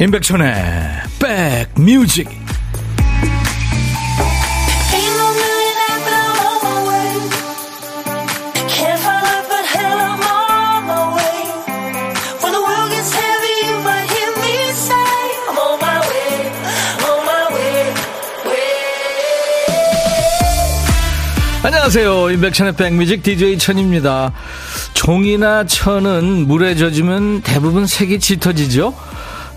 임백천의 백뮤직 안녕하세요. 임백천의 백뮤직 DJ 천입니다. 종이나 천은 물에 젖으면 대부분 색이 짙어지죠?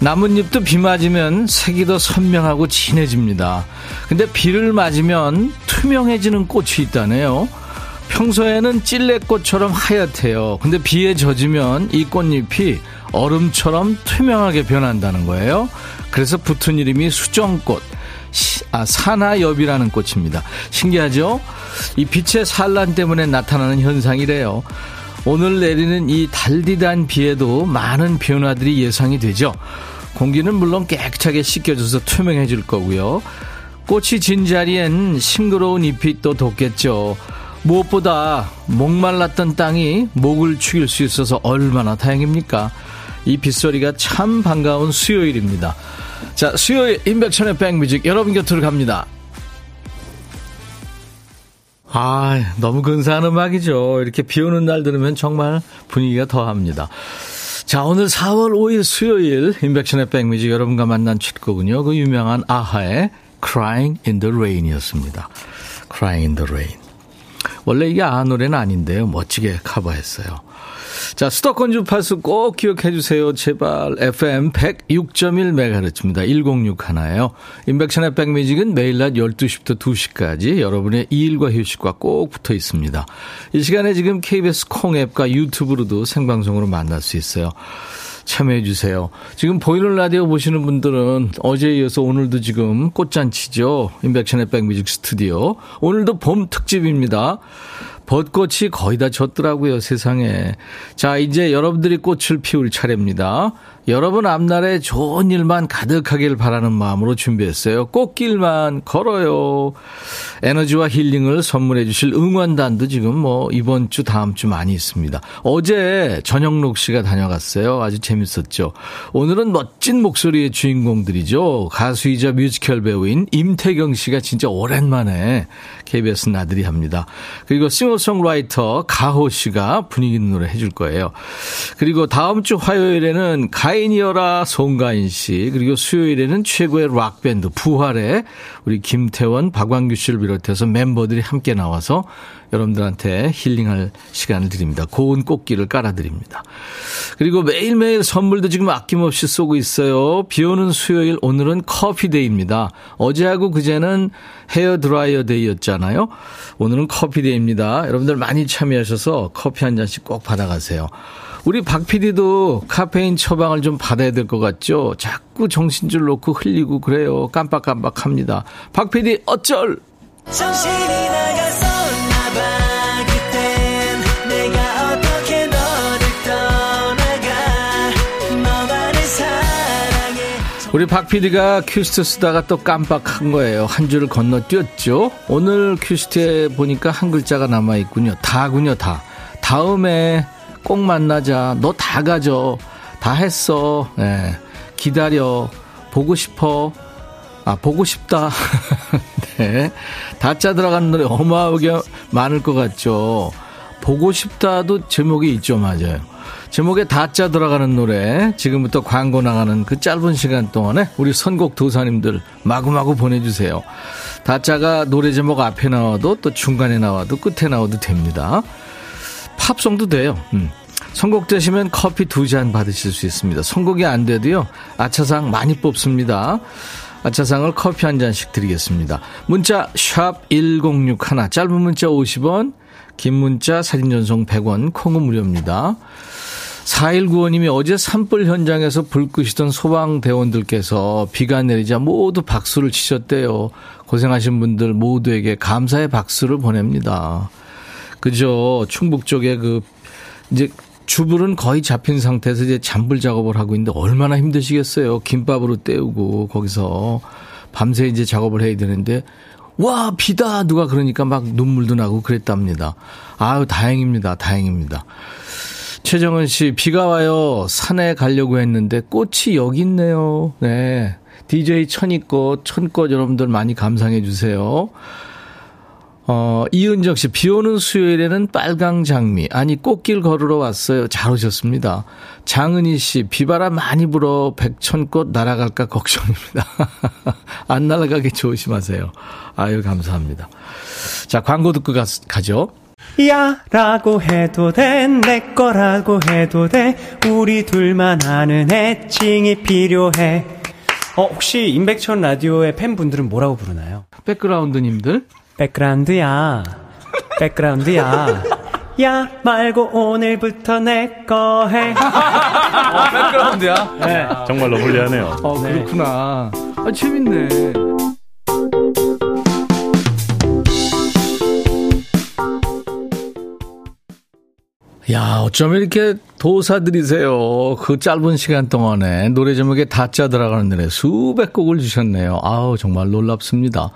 나뭇잎도 비 맞으면 색이 더 선명하고 진해집니다. 근데 비를 맞으면 투명해지는 꽃이 있다네요. 평소에는 찔레꽃처럼 하얗대요. 근데 비에 젖으면 이 꽃잎이 얼음처럼 투명하게 변한다는 거예요. 그래서 붙은 이름이 수정꽃. 아, 산화엽이라는 꽃입니다. 신기하죠? 이 빛의 산란 때문에 나타나는 현상이래요. 오늘 내리는 이 달디단 비에도 많은 변화들이 예상이 되죠. 공기는 물론 깨끗하게 씻겨줘서 투명해질 거고요. 꽃이 진 자리엔 싱그러운 잎이 또 돋겠죠. 무엇보다 목말랐던 땅이 목을 축일 수 있어서 얼마나 다행입니까? 이 빗소리가 참 반가운 수요일입니다. 자, 수요일 인백천의 백뮤직 여러분 곁으로 갑니다. 아, 너무 근사한 음악이죠. 이렇게 비 오는 날 들으면 정말 분위기가 더합니다. 자, 오늘 4월 5일 수요일 인백션의 백뮤직 여러분과 만난 취곡은요. 그 유명한 아하의 Crying in the Rain이었습니다. Crying in the Rain. 원래 이게 아 노래는 아닌데요. 멋지게 커버했어요. 자, 수도권 주파수 꼭 기억해 주세요. 제발 FM 106.1MHz입니다. 106 하나예요. 인백션의 백뮤직은 매일 낮 12시부터 2시까지 여러분의 일과 휴식과 꼭 붙어 있습니다. 이 시간에 지금 KBS 콩앱과 유튜브로도 생방송으로 만날 수 있어요. 참여해 주세요. 지금 보이는 라디오 보시는 분들은 어제에 이어서 오늘도 지금 꽃잔치죠. 인백션의 백뮤직 스튜디오. 오늘도 봄 특집입니다. 벚꽃이 거의 다 졌더라고요, 세상에. 자, 이제 여러분들이 꽃을 피울 차례입니다. 여러분 앞날에 좋은 일만 가득하길 바라는 마음으로 준비했어요. 꽃길만 걸어요. 에너지와 힐링을 선물해 주실 응원단도 지금 뭐 이번 주 다음 주 많이 있습니다. 어제 전영록 씨가 다녀갔어요. 아주 재밌었죠. 오늘은 멋진 목소리의 주인공들이죠. 가수이자 뮤지컬 배우인 임태경 씨가 진짜 오랜만에 KBS 나들이 합니다. 그리고 싱어송라이터 가호 씨가 분위기 있는 노래 해줄 거예요. 그리고 다음 주 화요일에는 가 가인이어라 송가인 씨 그리고 수요일에는 최고의 락 밴드 부활의 우리 김태원 박완규 씨를 비롯해서 멤버들이 함께 나와서 여러분들한테 힐링할 시간을 드립니다. 고운 꽃길을 깔아드립니다. 그리고 매일매일 선물도 지금 아낌없이 쏘고 있어요. 비 오는 수요일 오늘은 커피데이입니다. 어제하고 그제는 헤어 드라이어 데이였잖아요. 오늘은 커피데이입니다. 여러분들 많이 참여하셔서 커피 한 잔씩 꼭 받아가세요. 우리 박 PD도 카페인 처방을 좀 받아야 될 것 같죠? 자꾸 정신줄 놓고 흘리고 그래요. 깜빡깜빡 합니다. 박 PD 어쩔! 우리 박 PD가 큐시트 쓰다가 또 깜빡한 거예요. 한 줄을 건너뛰었죠. 오늘 큐시트에 보니까 한 글자가 남아있군요. 다군요, 다. 다음에 꼭 만나자. 너 다 가져. 다 했어. 네. 기다려. 보고 싶어. 아, 보고 싶다. 네. 다 짜 들어가는 노래 어마어마하게 많을 것 같죠. 보고 싶다도 제목이 있죠. 맞아요. 제목에 다 짜 들어가는 노래 지금부터 광고 나가는 그 짧은 시간 동안에 우리 선곡 도사님들 마구마구 보내주세요. 다 짜가 노래 제목 앞에 나와도 또 중간에 나와도 끝에 나와도 됩니다. 팝송도 돼요. 음. 선곡 되시면 커피 두 잔 받으실 수 있습니다. 선곡이 안 돼도요. 아차상 많이 뽑습니다. 아차상을 커피 한 잔씩 드리겠습니다. 문자 1061, 짧은 문자 50원, 긴 문자 사진 전송 100원, 콩은 무료입니다. 4195님이 어제 산불 현장에서 불 끄시던 소방대원들께서 비가 내리자 모두 박수를 치셨대요. 고생하신 분들 모두에게 감사의 박수를 보냅니다. 그죠. 충북 쪽에 그, 이제 주불은 거의 잡힌 상태에서 이제 잔불 작업을 하고 있는데 얼마나 힘드시겠어요. 김밥으로 때우고 거기서 밤새 이제 작업을 해야 되는데 와, 비다! 누가 그러니까 막 눈물도 나고 그랬답니다. 아유, 다행입니다. 다행입니다. 최정은 씨, 비가 와요. 산에 가려고 했는데 꽃이 여기 있네요. 네. DJ 천이꽃, 천꽃 여러분들 많이 감상해 주세요. 어, 이은정 씨, 비 오는 수요일에는 빨강 장미. 아니, 꽃길 걸으러 왔어요. 잘 오셨습니다. 장은희 씨, 비바람 많이 불어 백천꽃 날아갈까 걱정입니다. 안 날아가게 조심하세요. 아유, 감사합니다. 자, 광고 듣고 가, 가죠. 야 라고 해도 돼 내 거라고 해도 돼 우리 둘만 아는 애칭이 필요해 어 혹시 임백천 라디오의 팬분들은 뭐라고 부르나요? 백그라운드님들 백그라운드야 백그라운드야 야 말고 오늘부터 내 거 해. 어, 백그라운드야? 네. 정말로 불리하네요. 어, 그렇구나. 아, 재밌네. 야, 어쩜 이렇게 도사들이세요. 그 짧은 시간 동안에 노래 제목에 다짜 들어가는 노래 수백 곡을 주셨네요. 아우, 정말 놀랍습니다.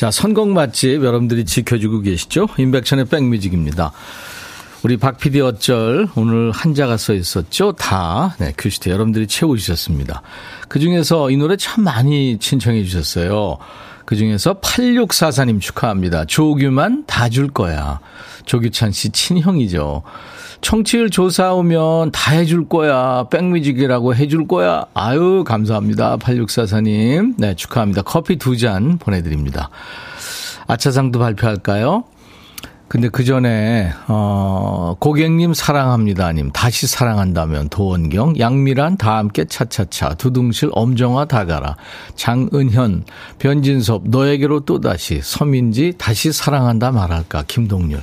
자, 선곡 맛집 여러분들이 지켜주고 계시죠? 인백천의 백뮤직입니다. 우리 박 PD 어쩔 오늘 한자가 써 있었죠? 다. 네, 큐시트 여러분들이 채워주셨습니다. 그 중에서 이 노래 참 많이 신청해 주셨어요. 그 중에서 8644님 축하합니다. 조규만 다 줄 거야. 조규찬 씨 친형이죠. 청취율 조사 오면 다 해줄 거야. 백뮤직이라고 해줄 거야. 아유, 감사합니다. 8644님. 네, 축하합니다. 커피 두 잔 보내드립니다. 아차상도 발표할까요? 근데 그 전에, 어, 고객님 사랑합니다님, 다시 사랑한다면, 도원경, 양미란 다 함께 차차차, 두둥실 엄정화 다가라, 장은현, 변진섭, 너에게로 또다시, 서민지, 다시 사랑한다 말할까, 김동률.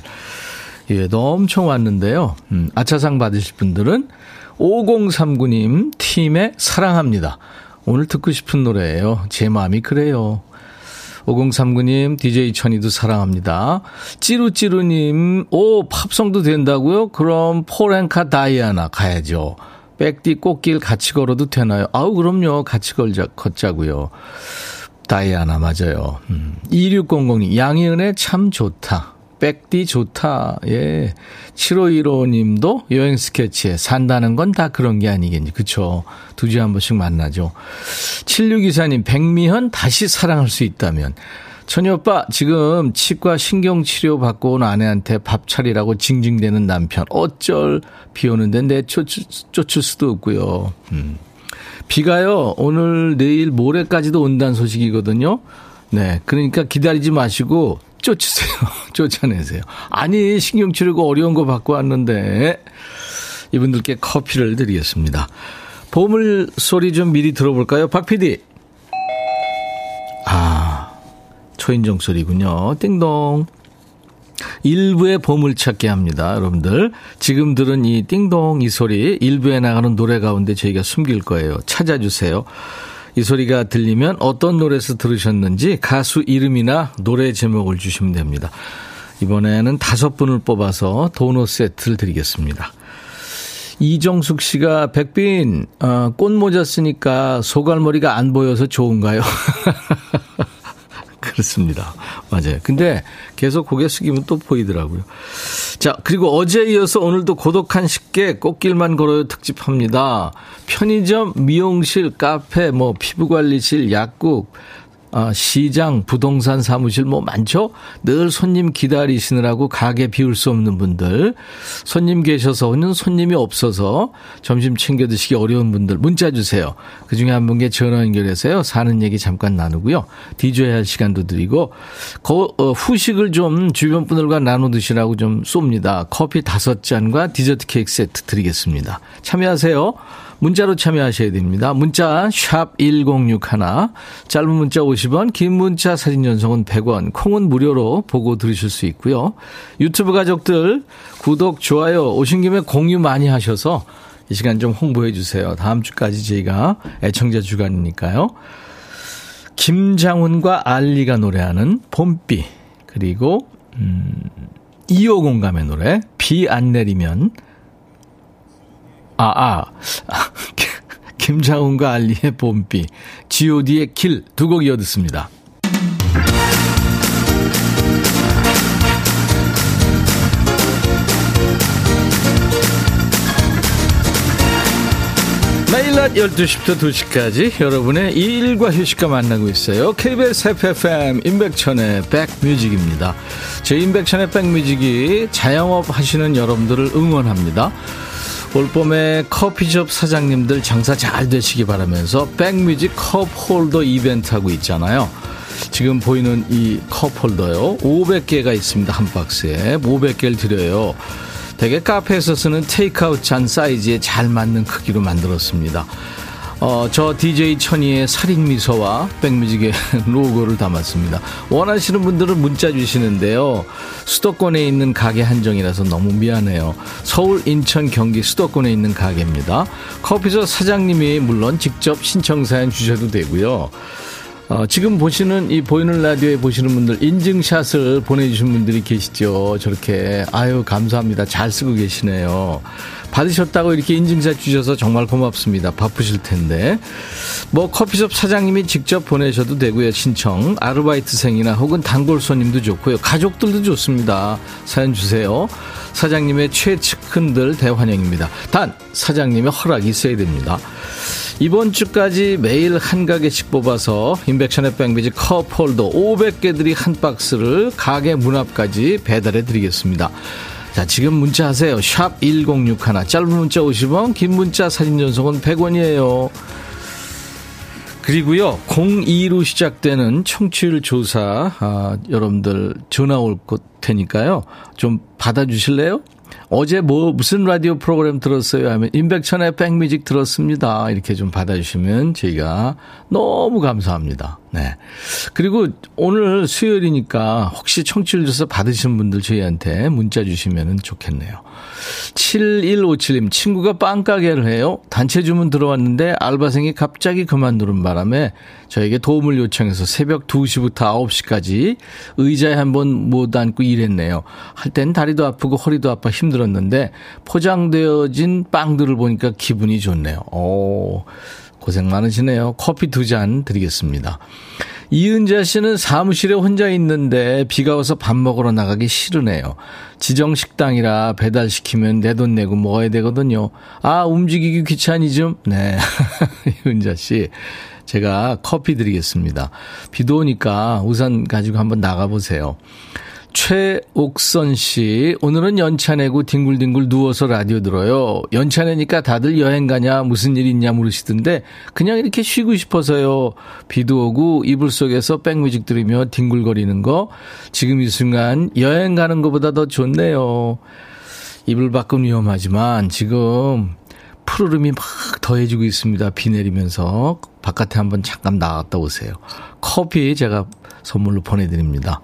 예, 너 엄청 왔는데요. 음, 아차상 받으실 분들은 5039님 팀의 사랑합니다. 오늘 듣고 싶은 노래예요. 제 마음이 그래요. 5039님, DJ 천이도 사랑합니다. 찌루찌루님, 오, 팝송도 된다고요? 그럼 포렌카 다이아나 가야죠. 백디 꽃길 같이 걸어도 되나요? 아우, 그럼요. 같이 걸자, 걷자고요. 다이아나, 맞아요. 음. 2600님, 양희은의 참 좋다. 백디 좋다. 예. 7515 님도 여행 스케치에 산다는 건 다 그런 게 아니겠니. 그쵸. 두 주에 한 번씩 만나죠. 7624님, 백미현 다시 사랑할 수 있다면. 천희 오빠, 지금 치과 신경치료 받고 온 아내한테 밥 차리라고 징징대는 남편. 어쩔, 비 오는데 내 쫓을, 쫓을 수도 없고요. 음. 비가요, 오늘, 내일, 모레까지도 온다는 소식이거든요. 네. 그러니까 기다리지 마시고 쫓으세요. 쫓아내세요. 아니, 신경치료고 어려운 거 받고 왔는데, 이분들께 커피를 드리겠습니다. 보물 소리 좀 미리 들어볼까요? 박 PD. 아, 초인종 소리군요. 띵동. 일부의 보물찾기 합니다. 여러분들. 지금 들은 이 띵동 이 소리, 일부에 나가는 노래 가운데 저희가 숨길 거예요. 찾아주세요. 이 소리가 들리면 어떤 노래에서 들으셨는지 가수 이름이나 노래 제목을 주시면 됩니다. 이번에는 다섯 분을 뽑아서 도넛 세트를 드리겠습니다. 이정숙 씨가 백빈 어, 꽃모자 쓰니까 소갈머리가 안 보여서 좋은가요? 그렇습니다. 맞아요. 근데 계속 고개 숙이면 또 보이더라고요. 자, 그리고 어제 이어서 오늘도 고독한 식객 꽃길만 걸어요 특집합니다. 편의점, 미용실, 카페, 뭐 피부관리실, 약국, 아, 시장, 부동산 사무실 뭐 많죠? 늘 손님 기다리시느라고 가게 비울 수 없는 분들, 손님 계셔서는 손님이 없어서 점심 챙겨 드시기 어려운 분들 문자 주세요. 그 중에 한 분께 전화 연결해서요. 사는 얘기 잠깐 나누고요. 디저야 할 시간도 드리고, 거, 어, 후식을 좀 주변 분들과 나눠 드시라고 좀 쏩니다. 커피 다섯 잔과 디저트 케이크 세트 드리겠습니다. 참여하세요. 문자로 참여하셔야 됩니다. 문자 1061, 짧은 문자 50원, 긴 문자 사진 전송은 100원, 콩은 무료로 보고 들으실 수 있고요. 유튜브 가족들 구독, 좋아요 오신 김에 공유 많이 하셔서 이 시간 좀 홍보해 주세요. 다음 주까지 저희가 애청자 주간이니까요. 김장훈과 알리가 노래하는 봄비 그리고 음, 2호 공감의 노래 비 안 내리면 아, 아. 김장훈과 알리의 봄비, god의 길 두 곡 이어 듣습니다. 매일 낮 12시부터 2시까지 여러분의 일과 휴식과 만나고 있어요. KBS FFM 임백천의 백뮤직입니다. 제 임백천의 백뮤직이 자영업 하시는 여러분들을 응원합니다. 올 봄에 커피숍 사장님들 장사 잘 되시기 바라면서 백뮤직 컵 홀더 이벤트 하고 있잖아요. 지금 보이는 이 컵 홀더요. 500개가 있습니다. 한 박스에. 500개를 드려요. 대개 카페에서 쓰는 테이크아웃 잔 사이즈에 잘 맞는 크기로 만들었습니다. 어, 저 DJ 천이의 살인미소와 백뮤직의 로고를 담았습니다. 원하시는 분들은 문자 주시는데요. 수도권에 있는 가게 한정이라서 너무 미안해요. 서울, 인천, 경기 수도권에 있는 가게입니다. 커피숍 사장님이 물론 직접 신청사연 주셔도 되고요. 어, 지금 보시는 이 보이는 라디오에 보시는 분들 인증샷을 보내주신 분들이 계시죠. 저렇게 아유 감사합니다. 잘 쓰고 계시네요. 받으셨다고 이렇게 인증샷 주셔서 정말 고맙습니다. 바쁘실 텐데 뭐 커피숍 사장님이 직접 보내셔도 되고요. 신청 아르바이트생이나 혹은 단골 손님도 좋고요. 가족들도 좋습니다. 사연 주세요. 사장님의 최측근들 대환영입니다. 단 사장님의 허락이 있어야 됩니다. 이번 주까지 매일 한 가게씩 뽑아서 인백션의 백미지 컵홀더 500개들이 한 박스를 가게 문 앞까지 배달해 드리겠습니다. 자, 지금 문자 하세요. 샵 1061. 짧은 문자 50원, 긴 문자 사진 전송은 100원이에요. 그리고요, 02로 시작되는 청취율 조사, 아, 여러분들 전화 올 것 테니까요. 좀 받아주실래요? 어제 뭐 무슨 라디오 프로그램 들었어요 하면 임백천의 백뮤직 들었습니다. 이렇게 좀 받아주시면 저희가 너무 감사합니다. 네. 그리고 오늘 수요일이니까 혹시 청취율 조사 받으신 분들 저희한테 문자 주시면 좋겠네요. 7157님, 친구가 빵가게를 해요. 단체 주문 들어왔는데 알바생이 갑자기 그만두는 바람에 저에게 도움을 요청해서 새벽 2시부터 9시까지 의자에 한 번 못 앉고 일했네요. 할 땐 다리도 아프고 허리도 아파 힘들었는데 포장되어진 빵들을 보니까 기분이 좋네요. 오, 고생 많으시네요. 커피 두 잔 드리겠습니다. 이은자 씨는 사무실에 혼자 있는데 비가 와서 밥 먹으러 나가기 싫으네요. 지정 식당이라 배달시키면 내 돈 내고 먹어야 되거든요. 아, 움직이기 귀찮이좀? 네. 이은자 씨. 제가 커피 드리겠습니다. 비도 오니까 우산 가지고 한번 나가보세요. 최옥선 씨, 오늘은 연차 내고 뒹굴뒹굴 누워서 라디오 들어요. 연차 내니까 다들 여행 가냐, 무슨 일 있냐 물으시던데, 그냥 이렇게 쉬고 싶어서요. 비도 오고 이불 속에서 백뮤직 들으며 뒹굴거리는 거, 지금 이 순간 여행 가는 것보다 더 좋네요. 이불 밖은 위험하지만 지금 푸르름이 막 더해지고 있습니다. 비 내리면서 바깥에 한번 잠깐 나갔다 오세요. 커피 제가 선물로 보내드립니다.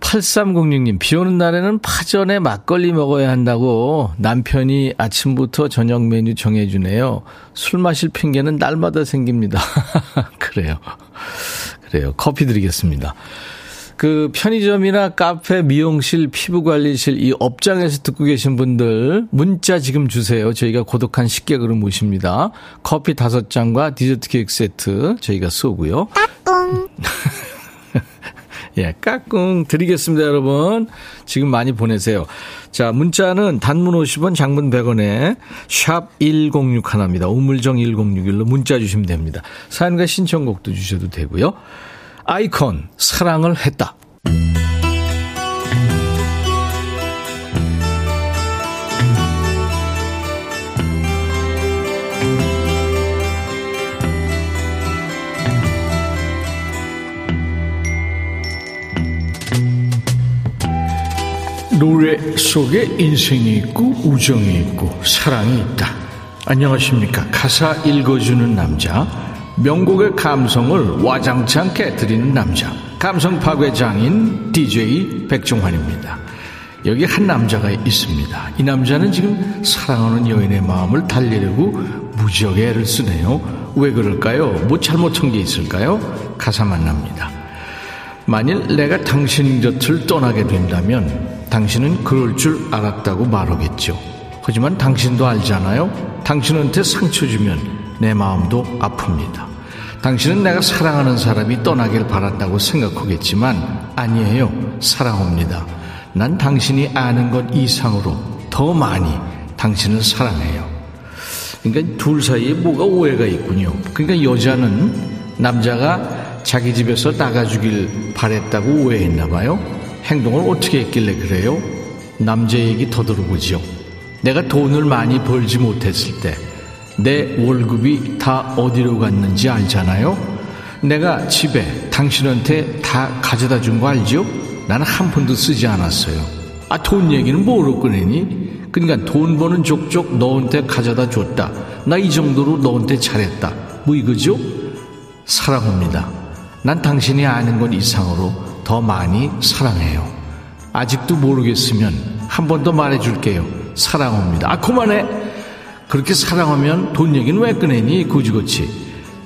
8306님, 비 오는 날에는 파전에 막걸리 먹어야 한다고 남편이 아침부터 저녁 메뉴 정해주네요. 술 마실 핑계는 날마다 생깁니다. 그래요. 그래요. 커피 드리겠습니다. 그 편의점이나 카페, 미용실, 피부관리실 이 업장에서 듣고 계신 분들 문자 지금 주세요. 저희가 고독한 식객으로 모십니다. 커피 다섯 잔과 디저트 케이크 세트 저희가 쏘고요. 예, 까꿍 드리겠습니다, 여러분. 지금 많이 보내세요. 자, 문자는 단문 50원, 장문 100원에 샵 1061입니다. 우물정 1061로 문자 주시면 됩니다. 사연과 신청곡도 주셔도 되고요. 아이콘, 사랑을 했다. 노래 속에 인생이 있고 우정이 있고 사랑이 있다. 안녕하십니까. 가사 읽어주는 남자. 명곡의 감성을 와장창 깨뜨리는 남자. 감성 파괴 장인 DJ 백종환입니다. 여기 한 남자가 있습니다. 이 남자는 지금 사랑하는 여인의 마음을 달래려고 무지하게 애를 쓰네요. 왜 그럴까요? 뭐 잘못한 게 있을까요? 가사 만납니다. 만일 내가 당신 곁을 떠나게 된다면 당신은 그럴 줄 알았다고 말하겠죠. 하지만 당신도 알잖아요. 당신한테 상처 주면 내 마음도 아픕니다. 당신은 내가 사랑하는 사람이 떠나길 바란다고 생각하겠지만 아니에요. 사랑합니다. 난 당신이 아는 것 이상으로 더 많이 당신을 사랑해요. 그러니까 둘 사이에 뭐가 오해가 있군요. 그러니까 여자는 남자가 자기 집에서 나가주길 바랬다고 오해했나 봐요. 행동을 어떻게 했길래 그래요? 남자 얘기 더 들어보지요. 내가 돈을 많이 벌지 못했을 때 내 월급이 다 어디로 갔는지 알잖아요. 내가 집에 당신한테 다 가져다 준 거 알죠? 나는 한 푼도 쓰지 않았어요. 아, 돈 얘기는 뭐로 꺼내니? 그러니까 돈 버는 족족 너한테 가져다 줬다. 나 이 정도로 너한테 잘했다. 뭐 이거죠? 사랑합니다. 난 당신이 아는 것 이상으로 더 많이 사랑해요. 아직도 모르겠으면 한 번 더 말해줄게요. 사랑합니다. 아, 그만해! 그렇게 사랑하면 돈 얘기는 왜 꺼내니? 굳이그치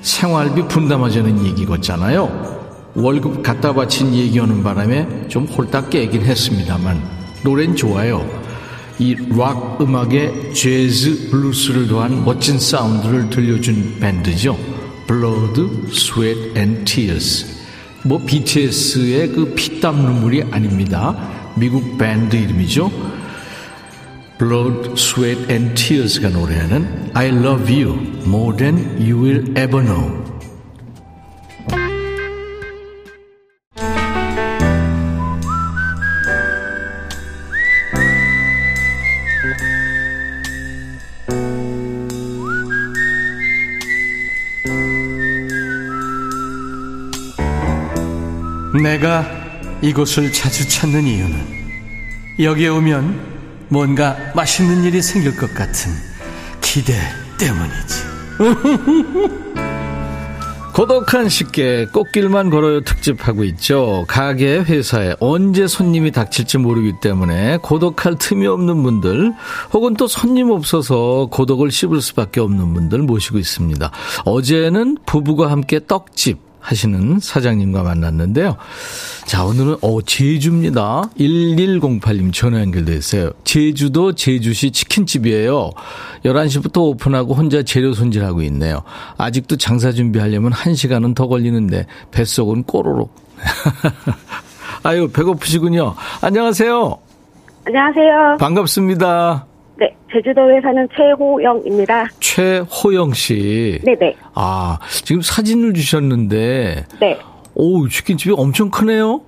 생활비 분담하자는 얘기 같잖아요. 월급 갖다 바친 얘기하는 바람에 좀 홀딱 깨긴 했습니다만 노래는 좋아요. 이 락 음악에 재즈, 블루스를 더한 멋진 사운드를 들려준 밴드죠. Blood, Sweat and Tears. 뭐 BTS의 그 피땀 눈물이 아닙니다. 미국 밴드 이름이죠. Blood, Sweat and Tears가 노래하는 I Love You More Than You Will Ever Know. 내가 이곳을 자주 찾는 이유는 여기에 오면 뭔가 맛있는 일이 생길 것 같은 기대 때문이지. 고독한 식객 꽃길만 걸어요 특집하고 있죠. 가게 회사에 언제 손님이 닥칠지 모르기 때문에 고독할 틈이 없는 분들 혹은 또 손님 없어서 고독을 씹을 수밖에 없는 분들 모시고 있습니다. 어제는 부부가 함께 떡집 하시는 사장님과 만났는데요. 자, 오늘은, 어, 제주입니다. 1108님 전화 연결됐어요. 제주도 제주시 치킨집이에요. 11시부터 오픈하고 혼자 재료 손질하고 있네요. 아직도 장사 준비하려면 1시간은 더 걸리는데, 뱃속은 꼬로록. 아유, 배고프시군요. 안녕하세요. 안녕하세요. 반갑습니다. 네, 제주도에 사는 최호영입니다. 최호영 씨. 네네. 아, 지금 사진을 주셨는데. 네. 오, 치킨집이 엄청 크네요?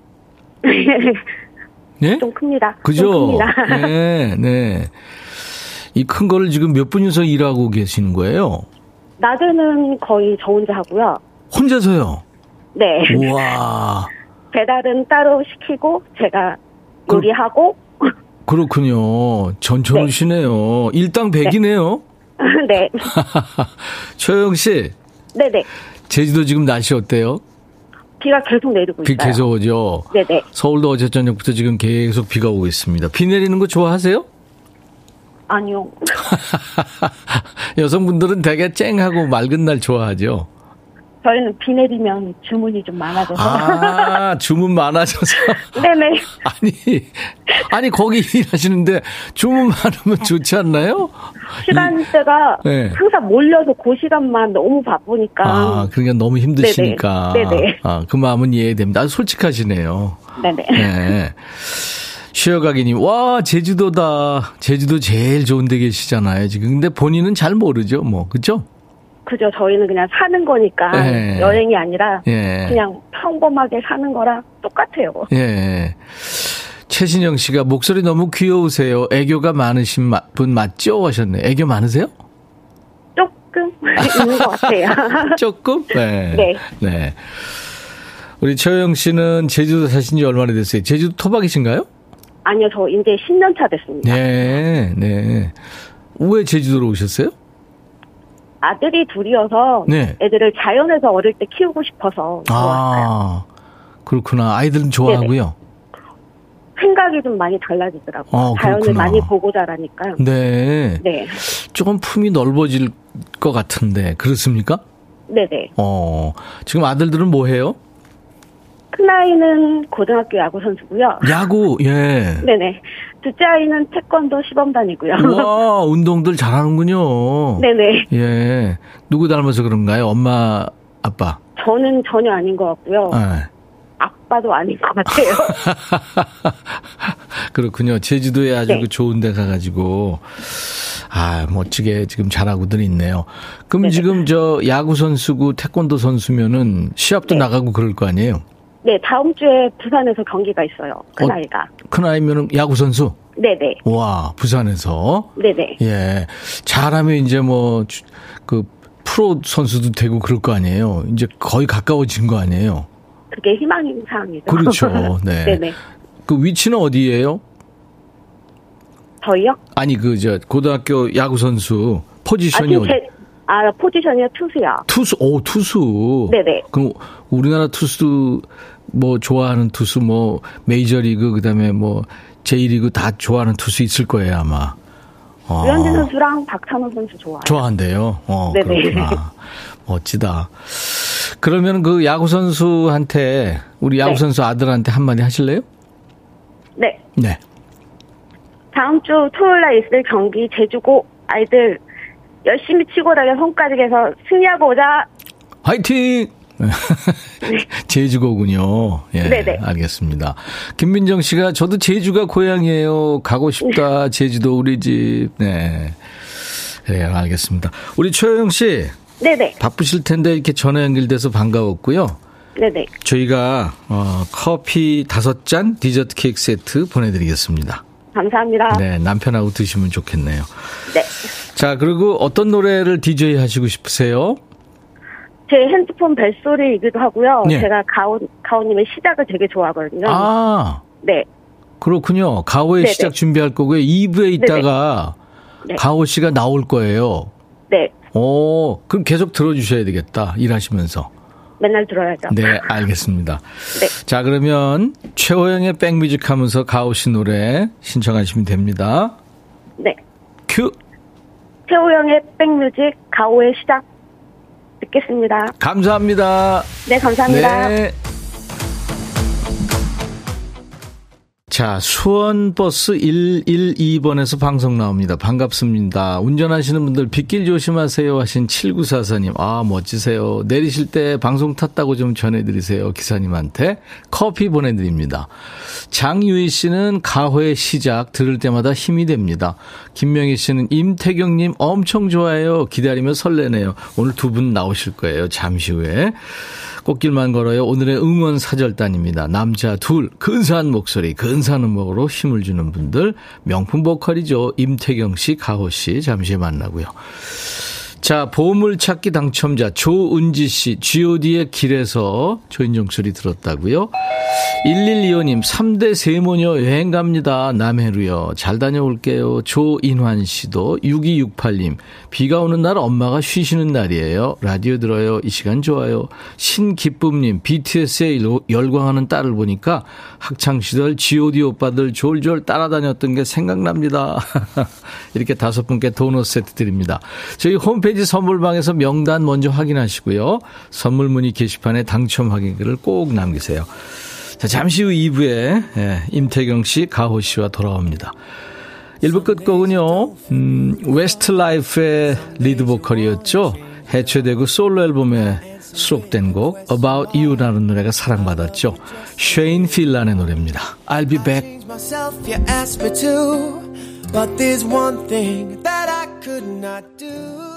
네? 좀 큽니다. 그죠? 좀 큽니다. 네, 네. 이 큰 거를 지금 몇 분이서 일하고 계시는 거예요? 낮에는 거의 저 혼자 하고요. 혼자서요? 네. 우와. 배달은 따로 시키고 제가 요리하고 그렇군요. 전천후시네요. 일당 백이네요. 네. 최영 씨. 네네. 제주도 지금 날씨 어때요? 비가 계속 내리고 비 있어요. 계속 오죠. 네네. 서울도 어제 저녁부터 지금 계속 비가 오고 있습니다. 비 내리는 거 좋아하세요? 아니요. 여성분들은 되게 쨍하고 맑은 날 좋아하죠. 저희는 비 내리면 주문이 좀 많아져서. 아, 주문 많아져서. 네네. 아니, 아니, 거기 일하시는데 주문 많으면 좋지 않나요? 시간대가 네. 항상 몰려서 그 시간만 너무 바쁘니까. 아, 그러니까 너무 힘드시니까. 네네. 네네. 아, 그 마음은 이해됩니다. 아주 솔직하시네요. 네네. 네. 쉬어가기님, 와, 제주도다. 제주도 제일 좋은 데 계시잖아요, 지금. 근데 본인은 잘 모르죠, 뭐. 그죠? 그죠. 저희는 그냥 사는 거니까 네. 여행이 아니라 예. 그냥 평범하게 사는 거랑 똑같아요. 예. 최신영 씨가 목소리 너무 귀여우세요. 애교가 많으신 마- 분 맞죠? 하셨네. 애교 많으세요? 조금 있는 것 같아요. 조금? 네. 네. 네. 우리 최영 씨는 제주도 사신 지 얼마나 됐어요? 제주도 토박이신가요? 아니요, 저 이제 10년 차 됐습니다. 네, 네. 왜 제주도로 오셨어요? 아들이 둘이어서 네. 애들을 자연에서 어릴 때 키우고 싶어서. 아, 그렇구나. 아이들은 좋아하고요. 생각이 좀 많이 달라지더라고요. 어, 자연을. 많이 보고 자라니까. 네. 네. 조금 품이 넓어질 것 같은데, 그렇습니까? 네네. 어, 지금 아들들은 뭐 해요? 큰아이는 고등학교 야구 선수고요. 야구, 예. 네네. 둘째 아이는 태권도 시범단이고요. 와, 운동들 잘하는군요. 네네. 예. 누구 닮아서 그런가요? 엄마, 아빠. 저는 전혀 아닌 것 같고요. 예. 바빠도 아닌 것 같아요. 그렇군요. 제주도에 아주 네. 그 좋은 데 가가지고, 아, 멋지게 지금 잘하고들 있네요. 그럼 네네. 지금 저 야구 선수고 태권도 선수면은 시합도 네. 나가고 그럴 거 아니에요? 네, 다음 주에 부산에서 경기가 있어요. 그 어. 나이가. 큰아이면은 야구 선수? 네네. 와, 부산에서. 네네. 예. 잘하면 이제 뭐, 주- 그, 프로 선수도 되고 그럴 거 아니에요. 이제 거의 가까워진 거 아니에요. 그게 희망인 사항이죠. 그렇죠. 네. 네네. 그 위치는 어디예요? 저희요? 아니, 그, 저, 고등학교 야구 선수 아, 포지션이 지금 어디? 제, 아, 포지션이요? 투수요. 투수, 오, 투수. 네네. 그럼 우리나라 투수 뭐 좋아하는 투수 뭐 메이저리그 그다음에 뭐 제1리그 다 좋아하는 투수 있을 거예요, 아마. 어, 류현진 선수랑 박찬호 선수 좋아요. 좋아한대요. 어, 네네. 그렇구나. 멋지다. 그러면 그 야구 선수한테 우리 야구 네. 선수 아들한테 한마디 하실래요? 네. 네. 다음 주 토요일 날 있을 경기 제주고 아이들 열심히 치고 달려 손가락에서 승리하고 오자. 화이팅! 제주고군요. 예. 네네. 알겠습니다. 김민정 씨가 저도 제주가 고향이에요. 가고 싶다. 제주도 우리 집. 네. 그래요. 알겠습니다. 우리 최영 씨 네네. 바쁘실 텐데 이렇게 전화 연결돼서 반가웠고요. 네네. 저희가 어, 커피 다섯 잔 디저트 케이크 세트 보내드리겠습니다. 감사합니다. 네, 남편하고 드시면 좋겠네요. 네. 자, 그리고 어떤 노래를 DJ 하시고 싶으세요? 제 핸드폰 벨소리이기도 하고요. 네. 제가 가온, 가온님의 시작을 되게 좋아하거든요. 아, 네. 그렇군요. 가오의 네네. 시작 준비할 거고요. 2부에 있다가 네. 가오 씨가 나올 거예요. 네. 오, 그럼 계속 들어주셔야 되겠다. 일하시면서. 맨날 들어야죠. 네, 알겠습니다. 네. 자, 그러면 최호영의 백뮤직 하면서 가오 씨 노래 신청하시면 됩니다. 네. 큐! 태호영의 백뮤직 가오의 시작 듣겠습니다. 감사합니다. 네, 감사합니다. 네. 자, 수원버스 112번에서 방송 나옵니다. 반갑습니다. 운전하시는 분들 빗길 조심하세요 하신 7944님. 아, 멋지세요. 내리실 때 방송 탔다고 좀 전해드리세요. 기사님한테. 커피 보내드립니다. 장유희 씨는 가호의 시작 들을 때마다 힘이 됩니다. 김명희 씨는 임태경님 엄청 좋아해요. 기다리며 설레네요. 오늘 두 분 나오실 거예요. 잠시 후에. 꽃길만 걸어요. 오늘의 응원 사절단입니다. 남자 둘, 근사한 목소리, 근사한 음악으로 힘을 주는 분들. 명품 보컬이죠. 임태경 씨, 가호 씨. 잠시 만나고요. 자, 보물찾기 당첨자 조은지 씨, god의 길에서 조인정 소리 들었다고요. 1125님, 3대 세모녀 여행 갑니다. 남해로요. 잘 다녀올게요. 조인환 씨도 6268님, 비가 오는 날 엄마가 쉬시는 날이에요. 라디오 들어요. 이 시간 좋아요. 신기쁨님, BTS에 열광하는 딸을 보니까 학창시절 god 오빠들 졸졸 따라다녔던 게 생각납니다. 이렇게 다섯 분께 도넛 세트 드립니다. 저희 홈페이지 선물방에서 명단 먼저 확인하시고요. 선물 문의 게시판에 당첨 확인글을 꼭 남기세요. 자, 잠시 후 2부에 예, 임태경 씨, 가호 씨와 돌아옵니다. 1부 끝곡은요, 음, 웨스트 라이프의 리드 보컬이었죠. 해체되고 솔로 앨범에 수록된 곡 About You라는 노래가 사랑받았죠. 쉐인 필란의 노래입니다. I'll be back. But there's one thing that I could not do.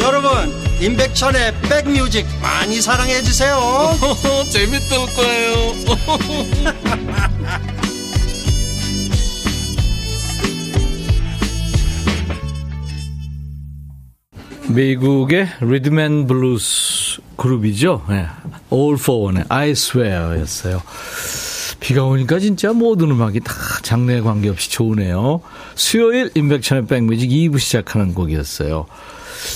여러분 임백천의 백뮤직 많이 사랑해 주세요 재밌을 거예요 미국의 리듬 앤 블루스 그룹이죠. 네. All for One, I Swear 였어요. 비가 오니까 진짜 모든 음악이 다 장르에 관계없이 좋으네요. 수요일 인백천의 백뮤직 2부 시작하는 곡이었어요.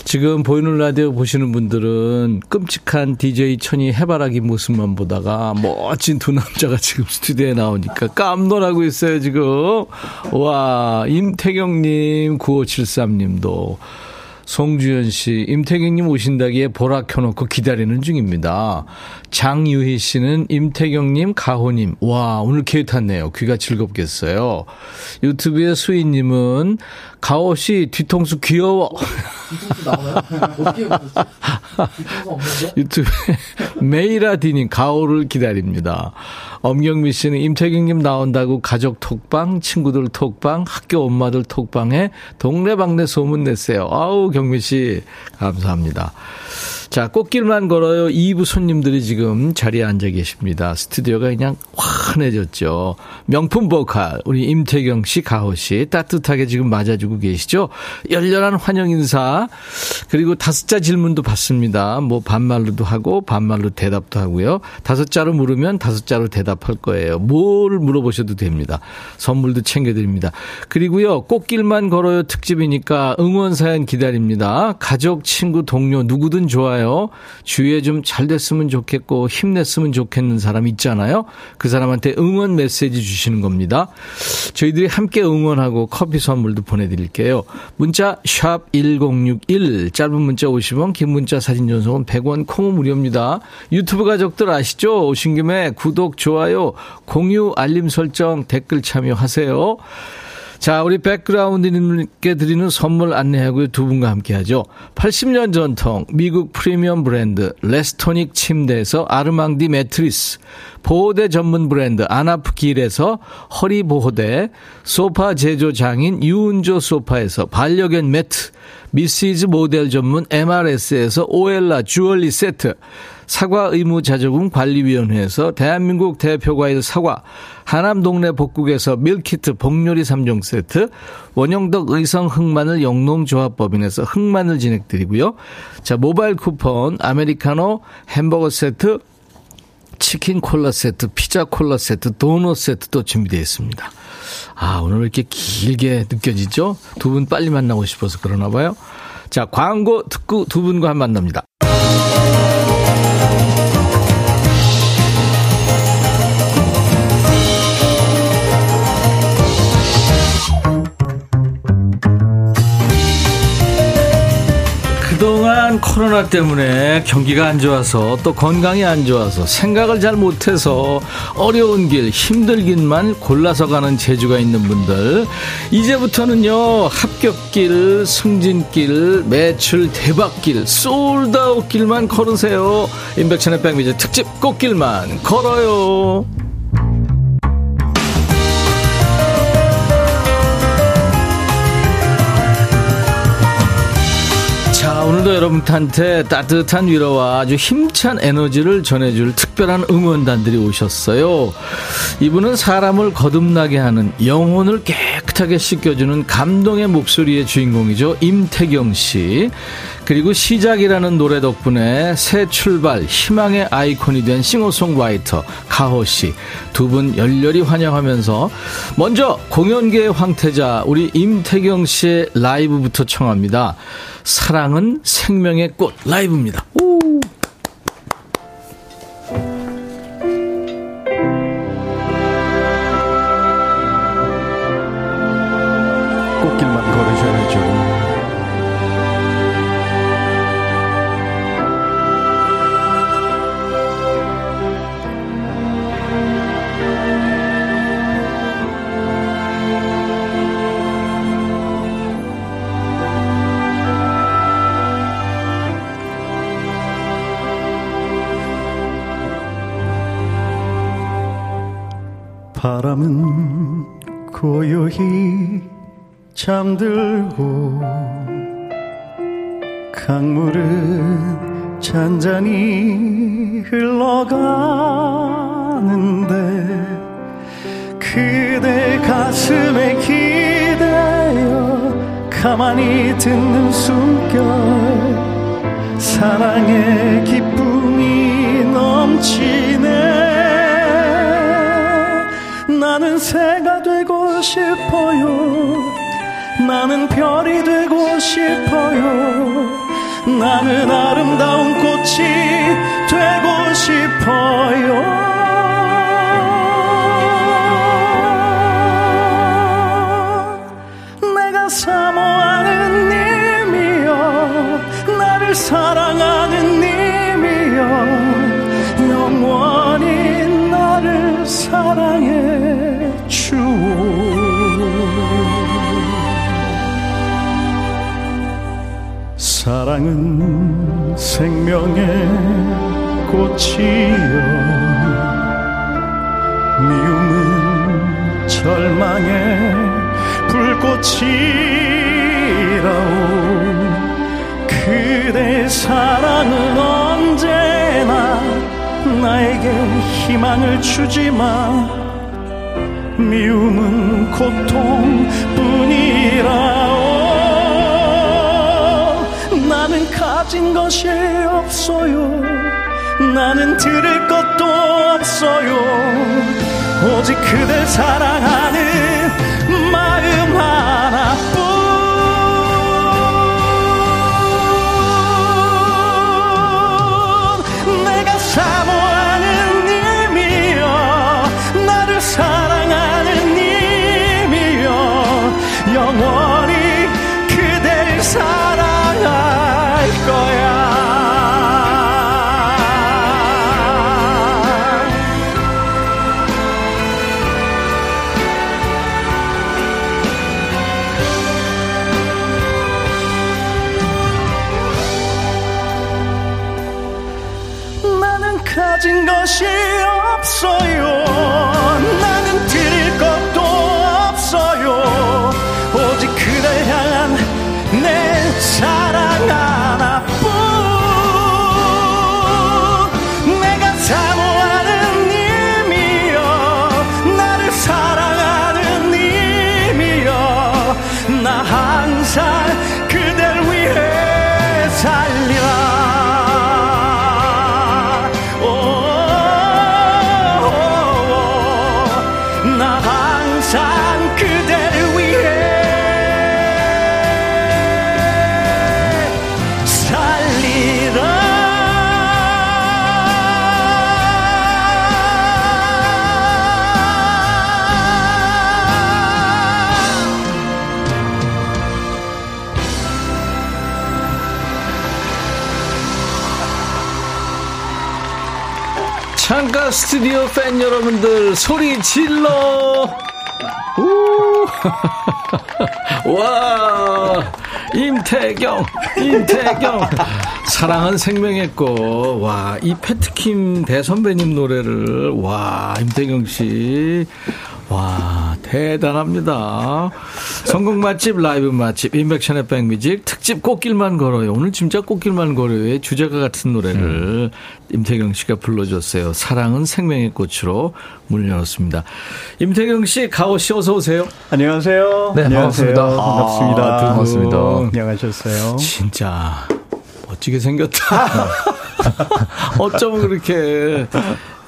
지금 보이는 라디오 보시는 분들은 끔찍한 DJ 천이 해바라기 모습만 보다가 멋진 두 남자가 지금 스튜디오에 나오니까 깜놀하고 있어요, 지금. 와, 임태경님, 9573님도. 송주현 씨, 임태경님 오신다기에 보라 켜놓고 기다리는 중입니다. 장유희 씨는 임태경님, 가호님, 와, 오늘 기회 탔네요. 귀가 즐겁겠어요. 유튜브의 수희님은, 가호 씨, 뒤통수 귀여워. 뒤통수 나오나요? 어떻게 유튜브에 메이라디님, 가호를 기다립니다. 엄경미 씨는 임태경님 나온다고 가족 톡방, 친구들 톡방, 학교 엄마들 톡방에 동네방네 소문 냈어요. 아우, 경미 씨, 감사합니다. 자, 꽃길만 걸어요. 2부 손님들이 지금 자리에 앉아 계십니다. 스튜디오가 그냥 환해졌죠. 명품 보컬, 우리 임태경 씨, 가호 씨, 따뜻하게 지금 맞아주고 계시죠? 열렬한 환영 인사, 그리고 다섯 자 질문도 받습니다. 뭐 반말로도 하고, 반말로 대답도 하고요. 다섯 자로 물으면 다섯 자로 대답할 거예요. 뭘 물어보셔도 됩니다. 선물도 챙겨드립니다. 그리고요, 꽃길만 걸어요 특집이니까 응원 사연 기다립니다. 가족, 친구, 동료, 누구든 좋아요. 있잖아요. 주위에 좀 잘 됐으면 좋겠고 힘냈으면 좋겠는 사람 있잖아요. 그 사람한테 응원 메시지 주시는 겁니다. 저희들이 함께 응원하고 커피 선물도 보내드릴게요. 문자 1061, 짧은 문자 50원, 긴 문자 사진 전송은 100원, 콩은 무료입니다. 유튜브 가족들 아시죠? 오신 김에 구독, 좋아요, 공유, 알림 설정, 댓글 참여하세요. 자, 우리 백그라운드님께 드리는 선물 안내하고요. 두 분과 함께 하죠. 80년 전통 미국 프리미엄 브랜드 레스토닉 침대에서 아르망디 매트리스, 보호대 전문 브랜드 아나프길에서 허리 보호대, 소파 제조 장인 유운조 소파에서 반려견 매트, 미시즈 모델 전문 MRS에서 오엘라 주얼리 세트, 사과 의무 자조금 관리위원회에서 대한민국 대표 과일 사과, 하남 동네 복국에서 밀키트 복요리 3종 세트, 원형덕 의성 흑마늘 영농조합법인에서 흑마늘 진액 드리고요. 자, 모바일 쿠폰, 아메리카노 햄버거 세트, 치킨 콜라 세트, 피자 콜라 세트, 도넛 세트도 준비되어 있습니다. 아, 오늘 왜 이렇게 길게 느껴지죠? 두 분 빨리 만나고 싶어서 그러나 봐요. 자, 광고 듣고 두 분과 만납니다. 그동안 코로나 때문에 경기가 안 좋아서 또 건강이 안 좋아서 생각을 잘 못해서 어려운 길 힘들긴만 골라서 가는 재주가 있는 분들 이제부터는요 합격길 승진길 매출 대박길 솔드아웃 길만 걸으세요. 임백천의 백미즈 특집 꽃길만 걸어요 오늘도 여러분한테 따뜻한 위로와 아주 힘찬 에너지를 전해줄 특별한 응원단들이 오셨어요. 이분은 사람을 거듭나게 하는 영혼을 깨끗하게 씻겨주는 감동의 목소리의 주인공이죠. 임태경 씨. 그리고 시작이라는 노래 덕분에 새 출발, 희망의 아이콘이 된 싱어송라이터 가호 씨. 두 분 열렬히 환영하면서 먼저 공연계의 황태자 우리 임태경 씨의 라이브부터 청합니다. 사랑은 생명의 꽃 라이브입니다. 오. 바람은 고요히 잠들고 강물은 잔잔히 흘러가는데 그대 가슴에 기대어 가만히 듣는 숨결 사랑의 기쁨이 넘치네 되고 싶어요. 나는 별이 되고 싶어요. 나는 아름다운 꽃이 되고 싶어요 사랑은 생명의 꽃이요 미움은 절망의 불꽃이라오. 그대 사랑은 언제나 나에게 희망을 주지마. 미움은 고통뿐이라 가진 것이 없어요. 나는 들을 것도 없어요. 오직 그댈 사랑하는 마음 하나뿐 여러분들 소리 질러! 우! 와! 임태경 임태경. 사랑은 생명의 꽃와이 패트킴 대선배님 노래를. 와 임태경 씨 와 대단합니다 성공 맛집 라이브 맛집 인백션의 백뮤직 특집 꽃길만 걸어요 오늘 진짜 꽃길만 걸어요의 주제가 같은 노래를 임태경 씨가 불러줬어요 사랑은 생명의 꽃으로 문 열었습니다 임태경 씨 가오 씨 어서 오세요 안녕하세요. 네, 안녕하세요. 반갑습니다. 반갑습니다. 아, 반갑습니다. 안녕하셨어요. 진짜 멋지게 생겼다. 어쩜 그렇게